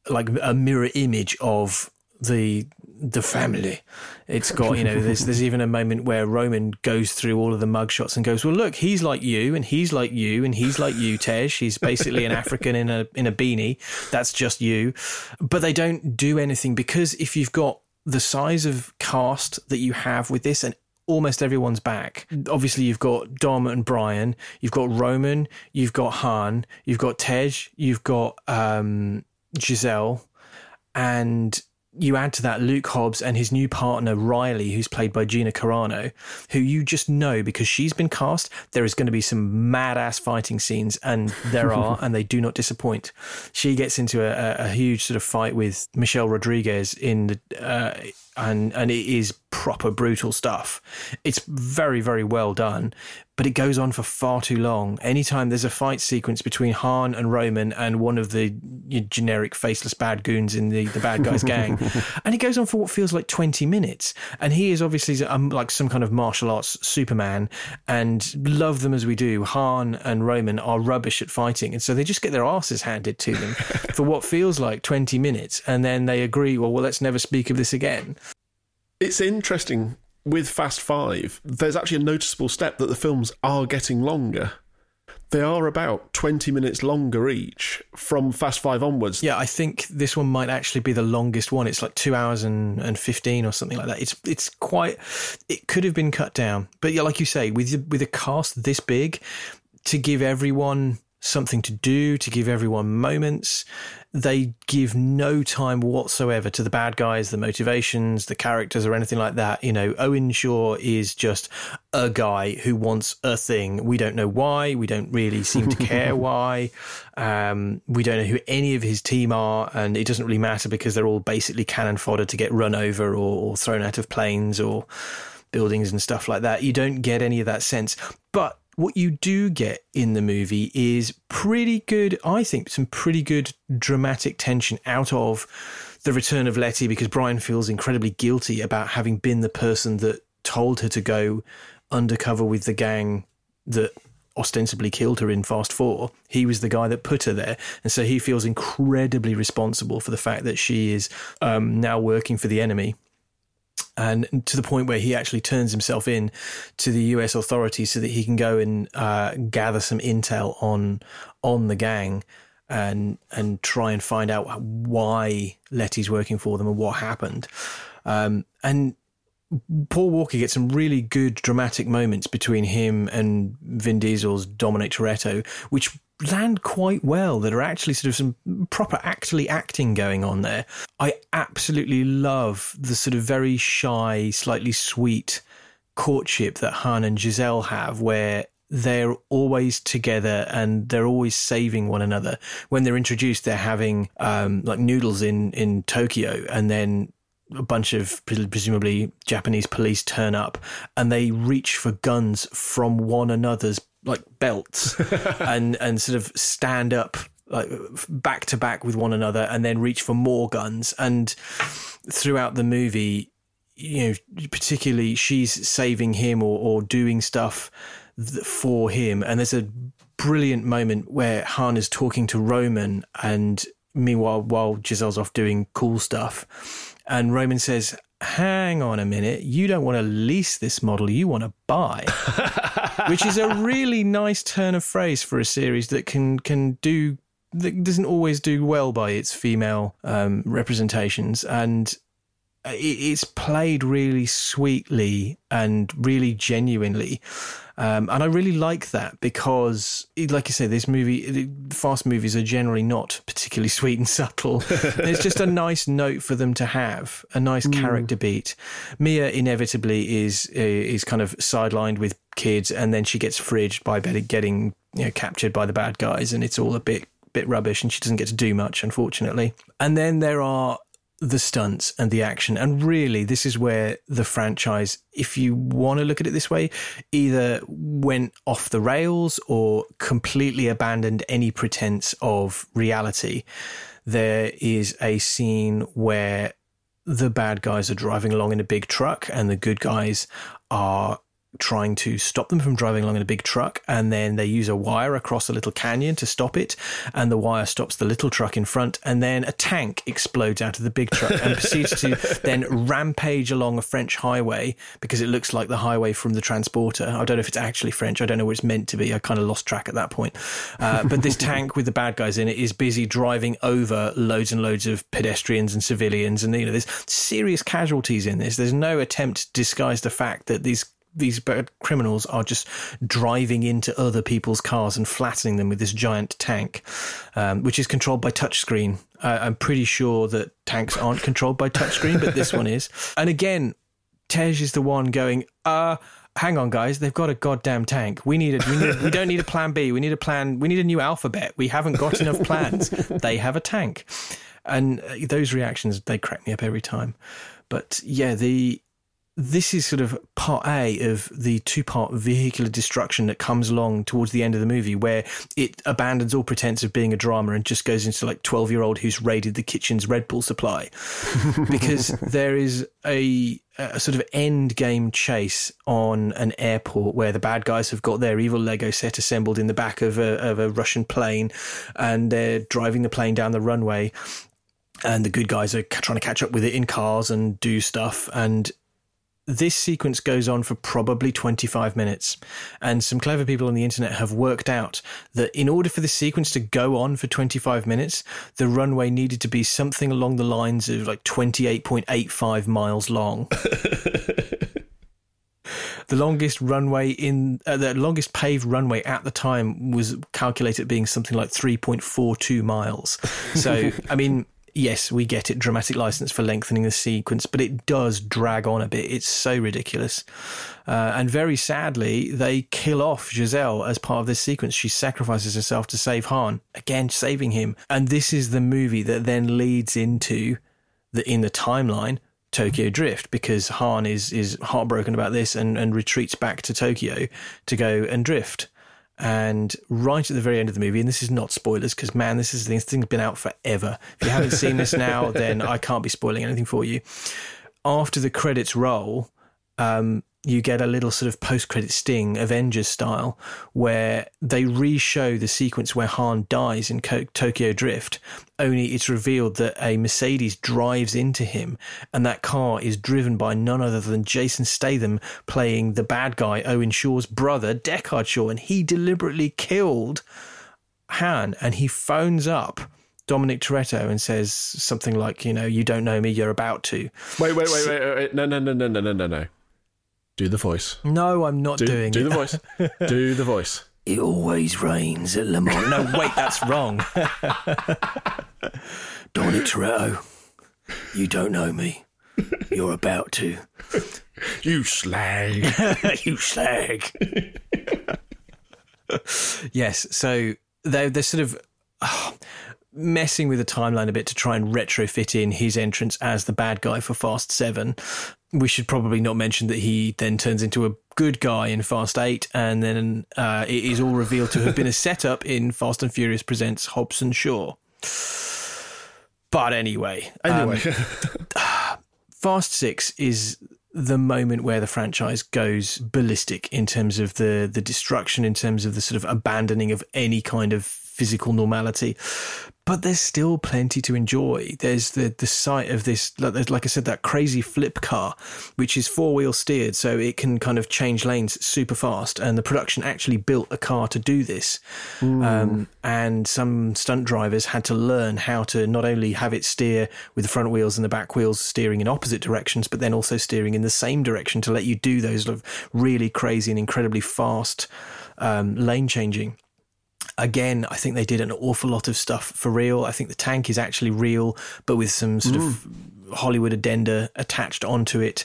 like a mirror image of the the family. It's got, you know, there's there's even a moment where Roman goes through all of the mugshots and goes, Well look, he's like you and he's like you and he's like you, Tej. He's basically an African in a in a beanie. That's just you. But they don't do anything because if you've got the size of cast that you have with this and almost everyone's back. Obviously, you've got Dom and Brian, you've got Roman, you've got Han, you've got Tej, you've got um, Giselle, and you add to that Luke Hobbs and his new partner Riley, who's played by Gina Carano, who you just know because she's been cast. There is going to be some mad ass fighting scenes, and there are, and they do not disappoint. She gets into a, a huge sort of fight with Michelle Rodriguez in the. Uh, and and it is proper brutal stuff. It's very very well done, but it goes on for far too long. Anytime there's a fight sequence between Han and Roman and one of the generic faceless bad goons in the the bad guys gang, and it goes on for what feels like twenty minutes, and he is obviously um, like some kind of martial arts Superman, and love them as we do. Han and Roman are rubbish at fighting, and so they just get their asses handed to them for what feels like twenty minutes, and then they agree, well, well, let's never speak of this again. It's interesting with Fast Five, there's actually a noticeable step that the films are getting longer. They are about 20 minutes longer each from Fast Five onwards. Yeah, I think this one might actually be the longest one. It's like two hours and, and 15 or something like that. It's it's quite, it could have been cut down. But yeah, like you say, with, with a cast this big, to give everyone something to do, to give everyone moments. They give no time whatsoever to the bad guys, the motivations, the characters, or anything like that. You know, Owen Shaw is just a guy who wants a thing. We don't know why. We don't really seem to care why. Um, we don't know who any of his team are, and it doesn't really matter because they're all basically cannon fodder to get run over or, or thrown out of planes or buildings and stuff like that. You don't get any of that sense. But what you do get in the movie is pretty good, I think, some pretty good dramatic tension out of the return of Letty because Brian feels incredibly guilty about having been the person that told her to go undercover with the gang that ostensibly killed her in Fast Four. He was the guy that put her there. And so he feels incredibly responsible for the fact that she is um, now working for the enemy and to the point where he actually turns himself in to the U.S. authorities so that he can go and uh, gather some intel on on the gang and and try and find out why Letty's working for them and what happened. Um, and Paul Walker gets some really good dramatic moments between him and Vin Diesel's Dominic Toretto, which land quite well that are actually sort of some proper actually acting going on there. I absolutely love the sort of very shy, slightly sweet courtship that Han and Giselle have where they're always together and they're always saving one another. When they're introduced, they're having um, like noodles in, in Tokyo and then a bunch of presumably Japanese police turn up and they reach for guns from one another's like belts and and sort of stand up like back to back with one another and then reach for more guns. And throughout the movie you know particularly she's saving him or, or doing stuff for him. And there's a brilliant moment where Han is talking to Roman and meanwhile while Giselle's off doing cool stuff and Roman says hang on a minute, you don't want to lease this model, you want to buy. Which is a really nice turn of phrase for a series that can can do that doesn't always do well by its female um, representations and it's played really sweetly and really genuinely um, and I really like that because, like you say, this movie, fast movies are generally not particularly sweet and subtle. it's just a nice note for them to have, a nice mm. character beat. Mia inevitably is is kind of sidelined with kids, and then she gets fridged by getting you know, captured by the bad guys, and it's all a bit bit rubbish, and she doesn't get to do much, unfortunately. And then there are the stunts and the action. And really, this is where the franchise, if you want to look at it this way, either went off the rails or completely abandoned any pretense of reality. There is a scene where the bad guys are driving along in a big truck and the good guys are trying to stop them from driving along in a big truck. And then they use a wire across a little canyon to stop it. And the wire stops the little truck in front. And then a tank explodes out of the big truck and proceeds to then rampage along a French highway because it looks like the highway from the transporter. I don't know if it's actually French. I don't know what it's meant to be. I kind of lost track at that point. Uh, but this tank with the bad guys in it is busy driving over loads and loads of pedestrians and civilians. And, you know, there's serious casualties in this. There's no attempt to disguise the fact that these these criminals are just driving into other people's cars and flattening them with this giant tank, um, which is controlled by touchscreen. Uh, I'm pretty sure that tanks aren't controlled by touchscreen, but this one is. And again, Tej is the one going, uh, hang on, guys, they've got a goddamn tank. We need a, we, need, we don't need a plan B. We need a plan. We need a new alphabet. We haven't got enough plans. they have a tank. And uh, those reactions, they crack me up every time. But yeah, the this is sort of part A of the two part vehicular destruction that comes along towards the end of the movie, where it abandons all pretense of being a drama and just goes into like 12 year old who's raided the kitchen's Red Bull supply. because there is a, a sort of end game chase on an airport where the bad guys have got their evil Lego set assembled in the back of a, of a Russian plane and they're driving the plane down the runway and the good guys are trying to catch up with it in cars and do stuff and this sequence goes on for probably 25 minutes. And some clever people on the internet have worked out that in order for the sequence to go on for 25 minutes, the runway needed to be something along the lines of like 28.85 miles long. the longest runway in uh, the longest paved runway at the time was calculated being something like 3.42 miles. So, I mean, yes, we get it, dramatic license for lengthening the sequence, but it does drag on a bit. It's so ridiculous. Uh, and very sadly, they kill off Giselle as part of this sequence. She sacrifices herself to save Han, again, saving him. And this is the movie that then leads into the in the timeline Tokyo Drift because Han is is heartbroken about this and, and retreats back to Tokyo to go and drift. And right at the very end of the movie, and this is not spoilers because man, this is this thing's been out forever. If you haven't seen this now, then I can't be spoiling anything for you. After the credits roll, um, you get a little sort of post credit sting, Avengers style, where they re show the sequence where Han dies in Tokyo Drift, only it's revealed that a Mercedes drives into him, and that car is driven by none other than Jason Statham playing the bad guy, Owen Shaw's brother, Deckard Shaw, and he deliberately killed Han, and he phones up. Dominic Toretto and says something like, you know, you don't know me, you're about to. Wait, wait, wait, wait, wait. No, no, no, no, no, no, no, no. Do the voice. No, I'm not do, doing do it. Do the voice. do the voice. It always rains at Le Mans. No, wait, that's wrong. Dominic Toretto, you don't know me. You're about to. You slag. you slag. yes, so they're, they're sort of. Oh, messing with the timeline a bit to try and retrofit in his entrance as the bad guy for Fast 7 we should probably not mention that he then turns into a good guy in Fast 8, and then uh, it is all revealed to have been a setup in Fast and Furious Presents Hobbs and Shaw. But anyway. Anyway. Um, Fast 6 is the moment where the franchise goes ballistic in terms of the the destruction, in terms of the sort of abandoning of any kind of physical normality but there's still plenty to enjoy. There's the the sight of this, like I said, that crazy flip car, which is four wheel steered, so it can kind of change lanes super fast. And the production actually built a car to do this. Um, and some stunt drivers had to learn how to not only have it steer with the front wheels and the back wheels steering in opposite directions, but then also steering in the same direction to let you do those sort of really crazy and incredibly fast um, lane changing again, I think they did an awful lot of stuff for real. I think the tank is actually real, but with some sort mm. of Hollywood addenda attached onto it.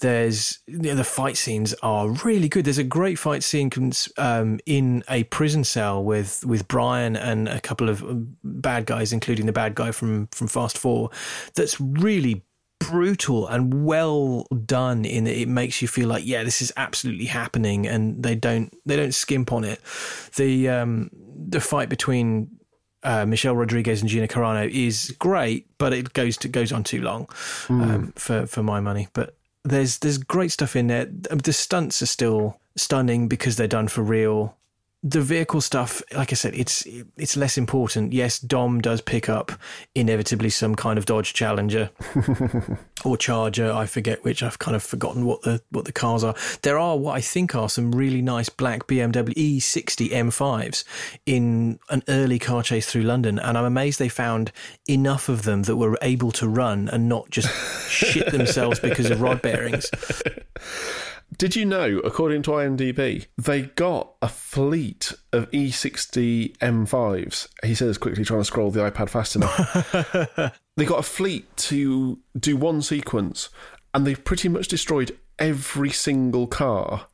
There's you know, the fight scenes are really good. There's a great fight scene um, in a prison cell with with Brian and a couple of bad guys, including the bad guy from from Fast Four. That's really brutal and well done in that it makes you feel like yeah this is absolutely happening and they don't they don't skimp on it. The um the fight between uh, Michelle Rodriguez and Gina Carano is great but it goes to goes on too long mm. um, for for my money. But there's there's great stuff in there. The stunts are still stunning because they're done for real the vehicle stuff, like I said, it's it's less important. Yes, Dom does pick up inevitably some kind of Dodge Challenger or Charger. I forget which. I've kind of forgotten what the what the cars are. There are what I think are some really nice black BMW E60 M5s in an early car chase through London, and I'm amazed they found enough of them that were able to run and not just shit themselves because of rod bearings. Did you know, according to IMDb, they got a fleet of E60 M5s? He says quickly, trying to scroll the iPad fast enough. they got a fleet to do one sequence, and they've pretty much destroyed every single car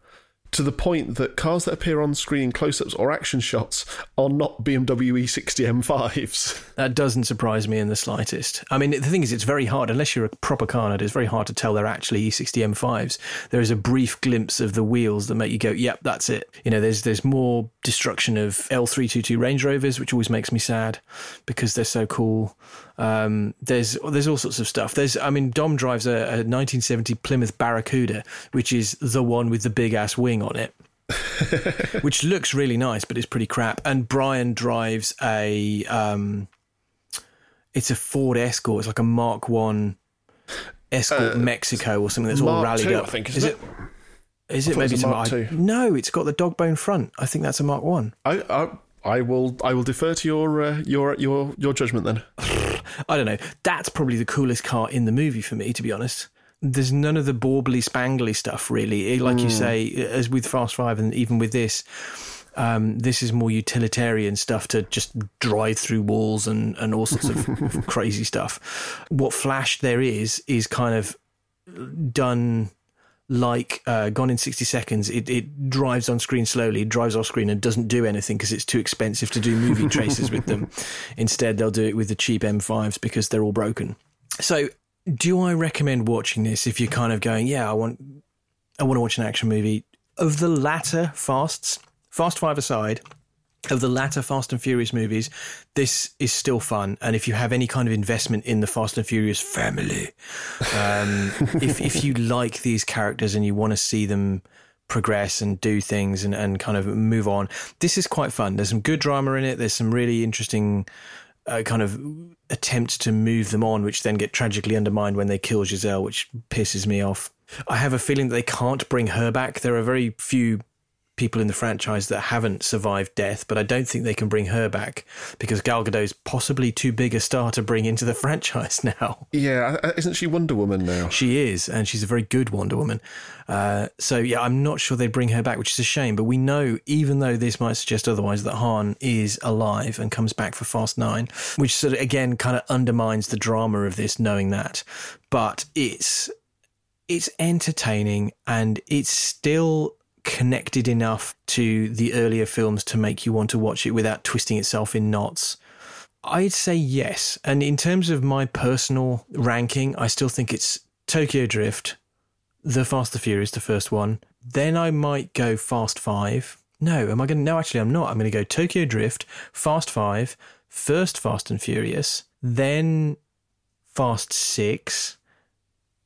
to the point that cars that appear on screen close ups or action shots are not BMW E60 M5s. That doesn't surprise me in the slightest. I mean, the thing is, it's very hard, unless you're a proper car nerd, it's very hard to tell they're actually E60 M5s. There is a brief glimpse of the wheels that make you go, yep, that's it. You know, there's, there's more destruction of L322 Range Rovers, which always makes me sad because they're so cool. Um, there's there's all sorts of stuff. There's I mean Dom drives a, a 1970 Plymouth Barracuda, which is the one with the big ass wing on it. which looks really nice, but it's pretty crap. And Brian drives a, um, it's a Ford Escort. It's like a Mark One Escort Mexico or something that's all Uh, rallied II, up. I think, is it? it? Is it thought it maybe it's a Mark Mark? II. No, it's got the dog bone front. I think that's a Mark One. I, I, I will, I will defer to your, uh, your, your, your judgment then. I don't know. That's probably the coolest car in the movie for me, to be honest. There's none of the bauble spangly stuff, really. Like you say, as with Fast Five, and even with this, um, this is more utilitarian stuff to just drive through walls and, and all sorts of crazy stuff. What Flash there is, is kind of done like uh, Gone in 60 Seconds. It, it drives on screen slowly, drives off screen, and doesn't do anything because it's too expensive to do movie traces with them. Instead, they'll do it with the cheap M5s because they're all broken. So, do I recommend watching this if you're kind of going, yeah, I want, I want to watch an action movie? Of the latter fasts, Fast Five aside, of the latter Fast and Furious movies, this is still fun. And if you have any kind of investment in the Fast and Furious family, um, if if you like these characters and you want to see them progress and do things and, and kind of move on, this is quite fun. There's some good drama in it. There's some really interesting uh, kind of attempts to move them on, which then get tragically undermined when they kill Giselle, which pisses me off. I have a feeling that they can't bring her back. There are very few people in the franchise that haven't survived death, but I don't think they can bring her back because Gal Gadot's possibly too big a star to bring into the franchise now. Yeah, isn't she Wonder Woman now? She is, and she's a very good Wonder Woman. Uh, so yeah, I'm not sure they'd bring her back, which is a shame. But we know, even though this might suggest otherwise, that Han is alive and comes back for Fast Nine, which sort of again kind of undermines the drama of this, knowing that. But it's it's entertaining and it's still connected enough to the earlier films to make you want to watch it without twisting itself in knots. I'd say yes. And in terms of my personal ranking, I still think it's Tokyo Drift, The Fast the Furious, the first one. Then I might go Fast Five. No, am I going to? No, actually, I'm not. I'm going to go Tokyo Drift, Fast Five, first Fast and Furious, then Fast Six,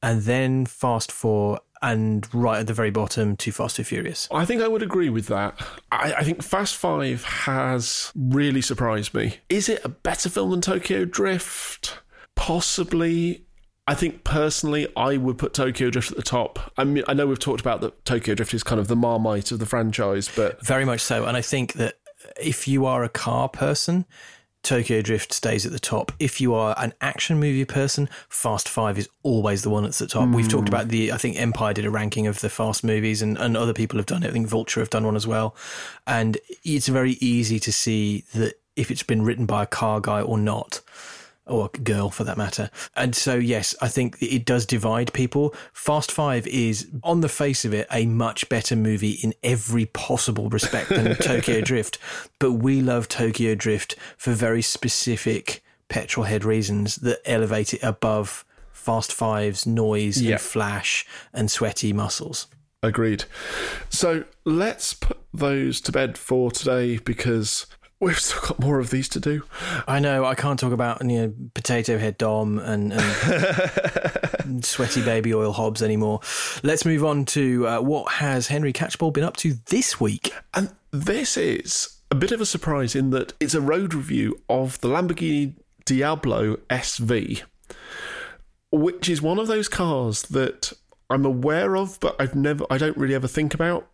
and then Fast Four, and right at the very bottom, Too Fast, Too Furious. I think I would agree with that. I, I think Fast Five has really surprised me. Is it a better film than Tokyo Drift? Possibly. I think personally, I would put Tokyo Drift at the top. I mean, I know we've talked about that Tokyo Drift is kind of the marmite of the franchise, but Very much so. And I think that if you are a car person, Tokyo Drift stays at the top. If you are an action movie person, Fast Five is always the one that's at the top. We've talked hmm. about the, I think Empire did a ranking of the Fast movies and, and other people have done it. I think Vulture have done one as well. And it's very easy to see that if it's been written by a car guy or not or a girl for that matter. And so, yes, I think it does divide people. Fast Five is, on the face of it, a much better movie in every possible respect than Tokyo Drift. But we love Tokyo Drift for very specific petrol head reasons that elevate it above Fast Five's noise Yeah. and flash and sweaty muscles. agreed. So let's put those to bed for today because we've still got more of these to do. I know I can't talk about you know potato head Dom and, and sweaty baby oil Hobbs anymore. Let's move on to uh, what has Henry Catchpole been up to this week. And this is a bit of a surprise in that it's a road review of the Lamborghini Diablo SV, which is one of those cars that I'm aware of, but I've never, I don't really ever think about.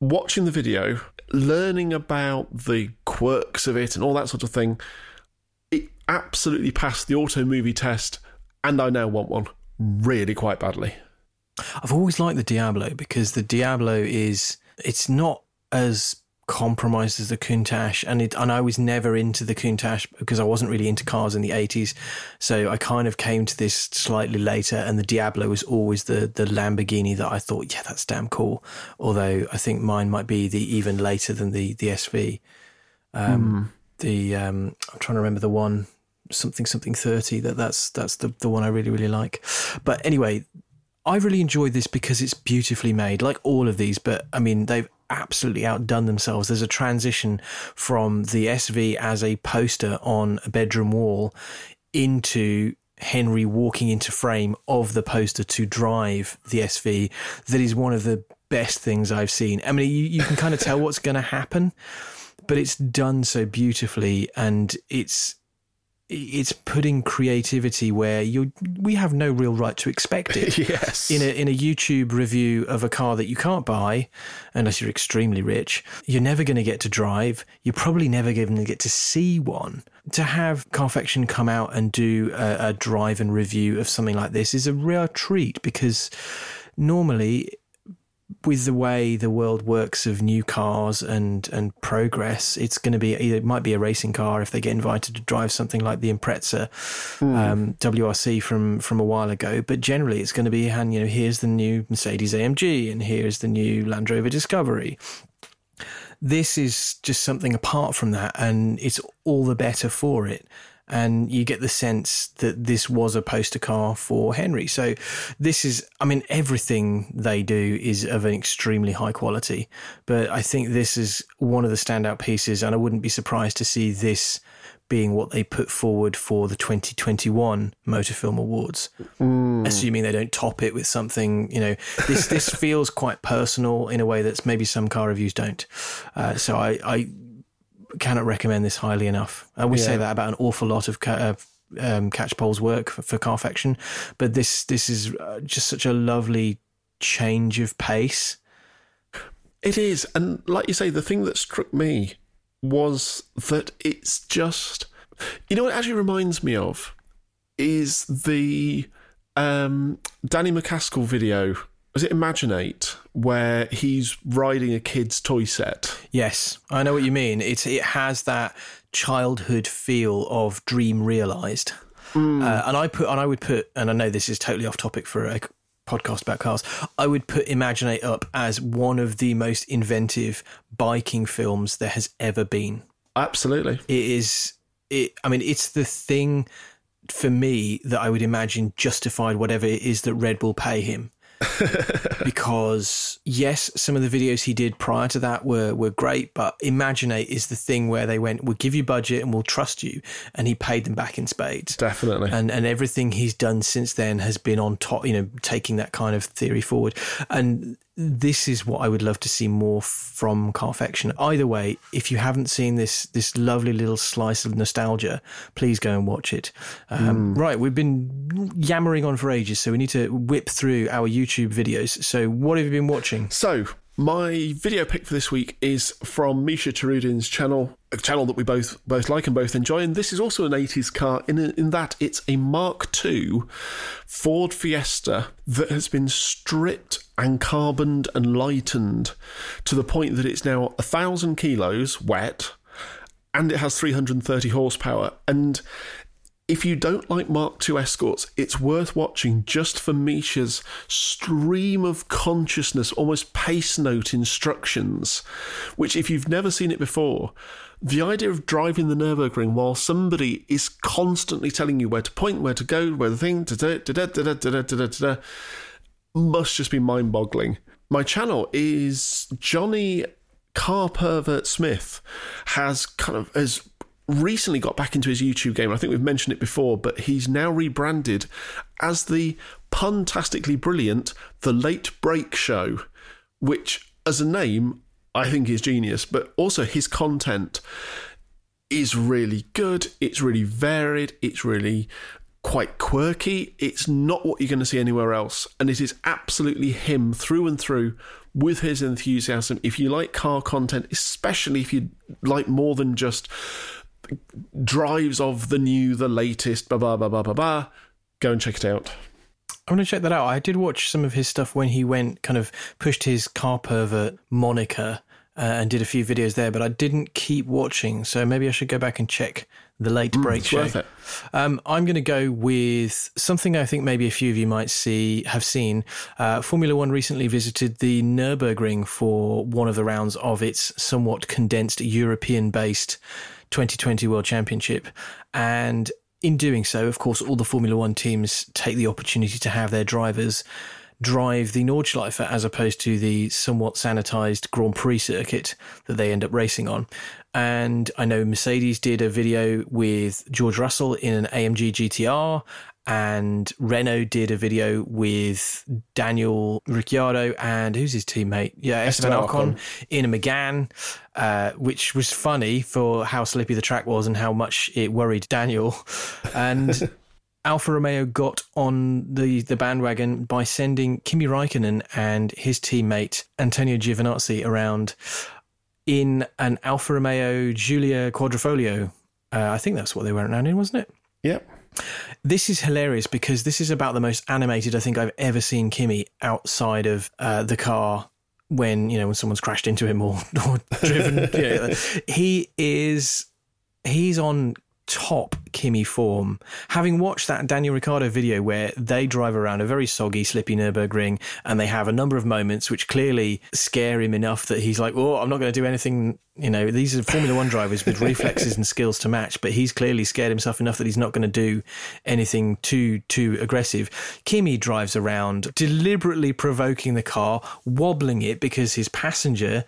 Watching the video, learning about the quirks of it and all that sort of thing, it absolutely passed the auto movie test, and I now want one really quite badly. I've always liked the Diablo because the Diablo is it's not as compromised as the Countach, and it and I was never into the Countach because I wasn't really into cars in the eighties. So I kind of came to this slightly later, and the Diablo was always the the Lamborghini that I thought, yeah, that's damn cool. Although I think mine might be the even later than the the SV. Um, The um, I'm trying to remember the one something something thirty. That that's that's the the one I really really like. But anyway, I really enjoyed this because it's beautifully made, like all of these. But I mean, they've absolutely outdone themselves. There's a transition from the SV as a poster on a bedroom wall into Henry walking into frame of the poster to drive the SV. That is one of the best things I've seen. I mean, you, you can kind of tell what's going to happen, but it's done so beautifully and it's it's putting creativity where you we have no real right to expect it. yes. In a in a YouTube review of a car that you can't buy unless you're extremely rich, you're never going to get to drive. You're probably never going to get to see one. To have Carfection come out and do a, a drive and review of something like this is a real treat because normally with the way the world works of new cars and and progress, it's going to be either it might be a racing car if they get invited to drive something like the Impreza mm. um, WRC from from a while ago. But generally, it's going to be and you know here's the new Mercedes AMG and here's the new Land Rover Discovery. This is just something apart from that, and it's all the better for it and you get the sense that this was a poster car for Henry. So this is, I mean, everything they do is of an extremely high quality, but I think this is one of the standout pieces, and I wouldn't be surprised to see this being what they put forward for the 2021 Motor Film Awards, mm. assuming they don't top it with something. You know, this this feels quite personal in a way that maybe some car reviews don't. Uh, so I, I cannot recommend this highly enough. And we yeah. say that about an awful lot of uh, um, Catchpole's work for, for Carfection, but this this is uh, just such a lovely change of pace. It is, and like you say, the thing that struck me was that it's just, you know, what it actually reminds me of is the um, Danny MacAskill video was it Imaginate where he's riding a kid's toy set? Yes, I know what you mean. It it has that childhood feel of dream realized. Mm. Uh, and I put and I would put and I know this is totally off topic for a podcast about cars. I would put Imaginate up as one of the most inventive biking films there has ever been. Absolutely. It is it I mean it's the thing for me that I would imagine justified whatever it is that Red Bull pay him. because yes, some of the videos he did prior to that were were great, but Imaginate is the thing where they went, "We'll give you budget and we'll trust you," and he paid them back in spades. Definitely, and and everything he's done since then has been on top, you know, taking that kind of theory forward. And this is what I would love to see more from Carfection. Either way, if you haven't seen this this lovely little slice of nostalgia, please go and watch it. Um, mm. Right, we've been yammering on for ages, so we need to whip through our YouTube videos. So, what have you been watching? So, my video pick for this week is from Misha Charoudin's channel, a channel that we both both like and both enjoy. And this is also an 80s car in, in that it's a Mark II Ford Fiesta that has been stripped and carboned and lightened to the point that it's now a thousand kilos wet and it has 330 horsepower. And if you don't like Mark II Escorts, it's worth watching just for Misha's stream of consciousness, almost pace note instructions, which, if you've never seen it before, the idea of driving the Nürburgring while somebody is constantly telling you where to point, where to go, where the thing, must just be mind boggling. My channel is Johnny Car Pervert Smith has kind of has recently got back into his YouTube game. I think we've mentioned it before, but he's now rebranded as the puntastically brilliant The Late Brake Show, which, as a name, I think is genius, but also his content is really good. It's really varied. It's really quite quirky. It's not what you're going to see anywhere else. And it is absolutely him through and through with his enthusiasm. If you like car content, especially if you like more than just drives of the new, the latest, blah, blah, blah, blah, blah, blah. Go and check it out. I'm going to check that out. I did watch some of his stuff when he went, kind of pushed his car pervert moniker uh, and did a few videos there, but I didn't keep watching. So maybe I should go back and check the late mm, brake show. Um, I'm going to go with something I think maybe a few of you might see have seen. Uh, Formula One recently visited the Nurburgring for one of the rounds of its somewhat condensed European-based 2020 World Championship. And in doing so, of course, all the Formula One teams take the opportunity to have their drivers drive the Nordschleife as opposed to the somewhat sanitized Grand Prix circuit that they end up racing on. And I know Mercedes did a video with George Russell in an AMG GTR, and Renault did a video with Daniel Ricciardo and who's his teammate? Yeah, Esteban Ocon in a Megane, uh, which was funny for how slippy the track was and how much it worried Daniel. And Alfa Romeo got on the, the bandwagon by sending Kimi Raikkonen and his teammate Antonio Giovinazzi around in an Alfa Romeo Giulia Quadrifoglio. Uh, I think that's what they were around in, wasn't it? Yep. This is hilarious because this is about the most animated I think I've ever seen Kimi outside of uh, the car when you know when someone's crashed into him or, or driven. you know, he is he's on top Kimi form. Having watched that Daniel Ricciardo video where they drive around a very soggy, slippy Nürburgring and they have a number of moments which clearly scare him enough that he's like, oh, I'm not going to do anything. You know, these are Formula One drivers with reflexes and skills to match, but he's clearly scared himself enough that he's not going to do anything too too aggressive. Kimi drives around deliberately provoking the car, wobbling it because his passenger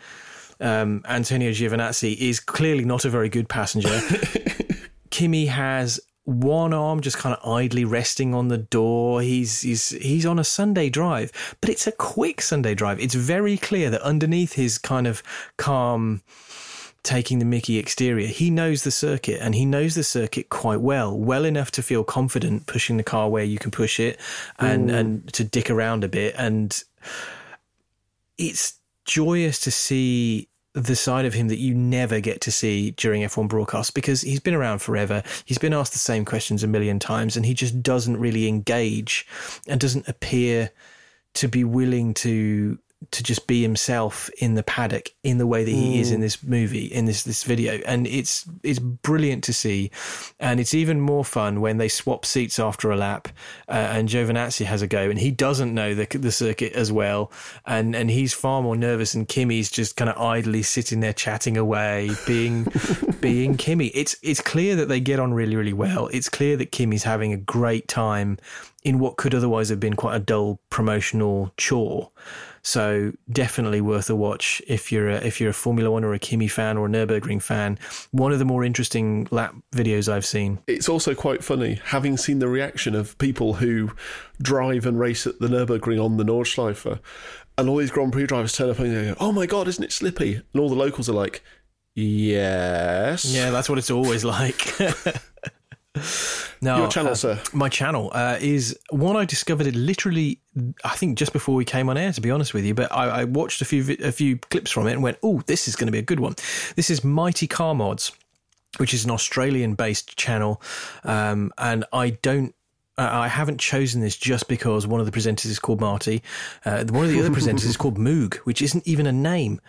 um, Antonio Giovinazzi is clearly not a very good passenger. Kimi has one arm just kind of idly resting on the door. He's he's he's on a Sunday drive, but it's a quick Sunday drive. It's very clear that underneath his kind of calm taking the Mickey exterior, he knows the circuit and he knows the circuit quite well, well enough to feel confident pushing the car where you can push it and Ooh. and to dick around a bit and it's joyous to see the side of him that you never get to see during F1 broadcasts because he's been around forever. He's been asked the same questions a million times and he just doesn't really engage and doesn't appear to be willing to to just be himself in the paddock in the way that he mm. is in mm. this movie in this this video. And it's it's brilliant to see. And it's even more fun when they swap seats after a lap uh, and Giovinazzi has a go and he doesn't know the the circuit as well. And and he's far more nervous and Kimi's just kind of idly sitting there chatting away being being Kimi it's it's clear that they get on really really well. It's clear that Kimi's having a great time in what could otherwise have been quite a dull promotional chore so definitely worth a watch if you're a, if you're a Formula One or a Kimi fan or a Nurburgring fan. One of the more interesting lap videos I've seen. It's also quite funny having seen the reaction of people who drive and race at the Nurburgring on the Nordschleife, and all these Grand Prix drivers turn up and go, "Oh my god, isn't it slippy?" And all the locals are like, "Yes." Yeah, that's what it's always like. No, your channel, uh, sir. My channel uh, is one I discovered it literally, I think, just before we came on air. To be honest with you, but I, I watched a few a few clips from it and went, "Oh, this is going to be a good one." This is Mighty Car Mods, which is an Australian-based channel, um, and I don't uh, I haven't chosen this just because one of the presenters is called Marty. Uh, one of the other presenters is called Moog, which isn't even a name.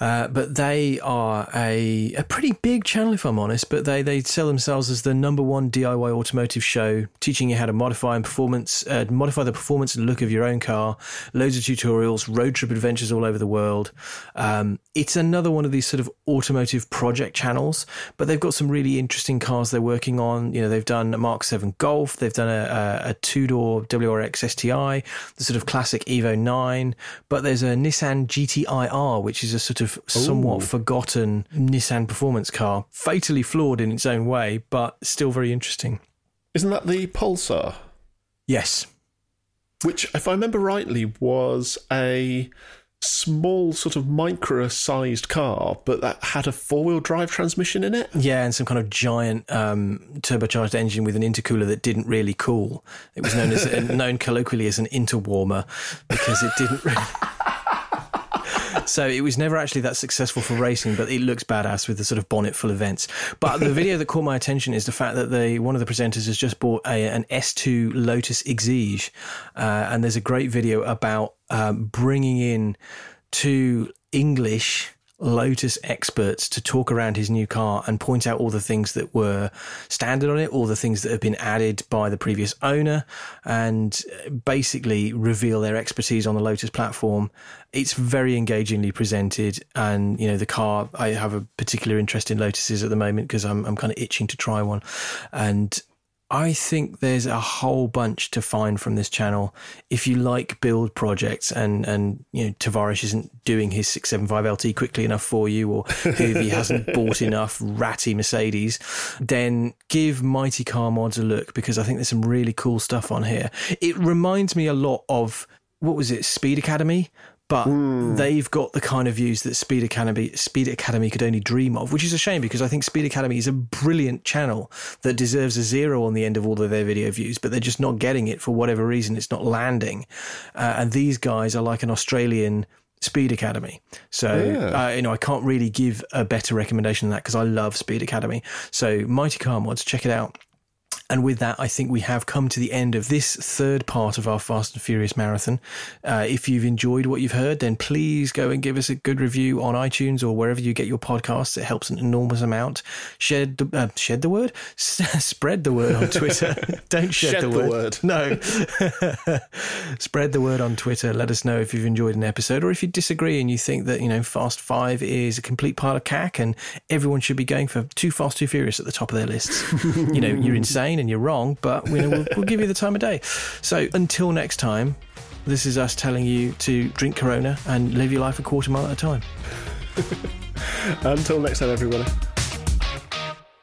Uh, but they are a, a pretty big channel, if I'm honest. But they, they sell themselves as the number one DIY automotive show, teaching you how to modify and performance, uh, modify the performance and look of your own car. Loads of tutorials, road trip adventures all over the world. Um, it's another one of these sort of automotive project channels, but they've got some really interesting cars they're working on. You know, they've done a Mark Seven Golf, they've done a, a, a two door WRX STI, the sort of classic Evo Nine, but there's a Nissan GTI-R, which is a sort of somewhat Ooh. forgotten Nissan performance car, fatally flawed in its own way, but still very interesting. Isn't that the Pulsar? Yes. Which, if I remember rightly, was a small sort of micro sized car, but that had a four wheel drive transmission in it. Yeah, and some kind of giant um, turbocharged engine with an intercooler that didn't really cool. It was known as known colloquially as an interwarmer because it didn't really so it was never actually that successful for racing, but it looks badass with the sort of bonnet full of vents. But the video that caught my attention is the fact that they one of the presenters has just bought a, an S2 Lotus Exige, uh, and there's a great video about um, bringing in two English Lotus experts to talk around his new car and point out all the things that were standard on it, all the things that have been added by the previous owner, and uh, basically reveal their expertise on the Lotus platform. It's very engagingly presented, and you know the car. I have a particular interest in Lotuses at the moment because I'm I'm kind of itching to try one, and I think there's a whole bunch to find from this channel. If you like build projects and, and you know, Tavarish isn't doing his 675 LT quickly enough for you or Hoovie hasn't bought enough ratty Mercedes, then give Mighty Car Mods a look because I think there's some really cool stuff on here. It reminds me a lot of what was it, Speed Academy, but mm. they've got the kind of views that Speed Academy Speed Academy could only dream of, which is a shame because I think Speed Academy is a brilliant channel that deserves a zero on the end of all of their video views, but they're just not getting it for whatever reason. It's not landing, uh, and these guys are like an Australian Speed Academy. So, yeah. uh, you know, I can't really give a better recommendation than that because I love Speed Academy. So, Mighty Car Mods, check it out. And with that, I think we have come to the end of this third part of our Fast and Furious marathon. Uh, if you've enjoyed what you've heard, then please go and give us a good review on iTunes or wherever you get your podcasts. It helps an enormous amount. Shed the, uh, shed the word, spread the word on Twitter. Don't shed, shed the, word. word. No, spread the word on Twitter. Let us know if you've enjoyed an episode or if you disagree and you think that you know Fast Five is a complete pile of cack and everyone should be going for Too Fast, Too Furious at the top of their lists. you know, you're insane and you're wrong, but know, we'll, we'll give you the time of day. So until next time, this is us telling you to drink Corona and live your life a quarter mile at a time. until next time, everybody.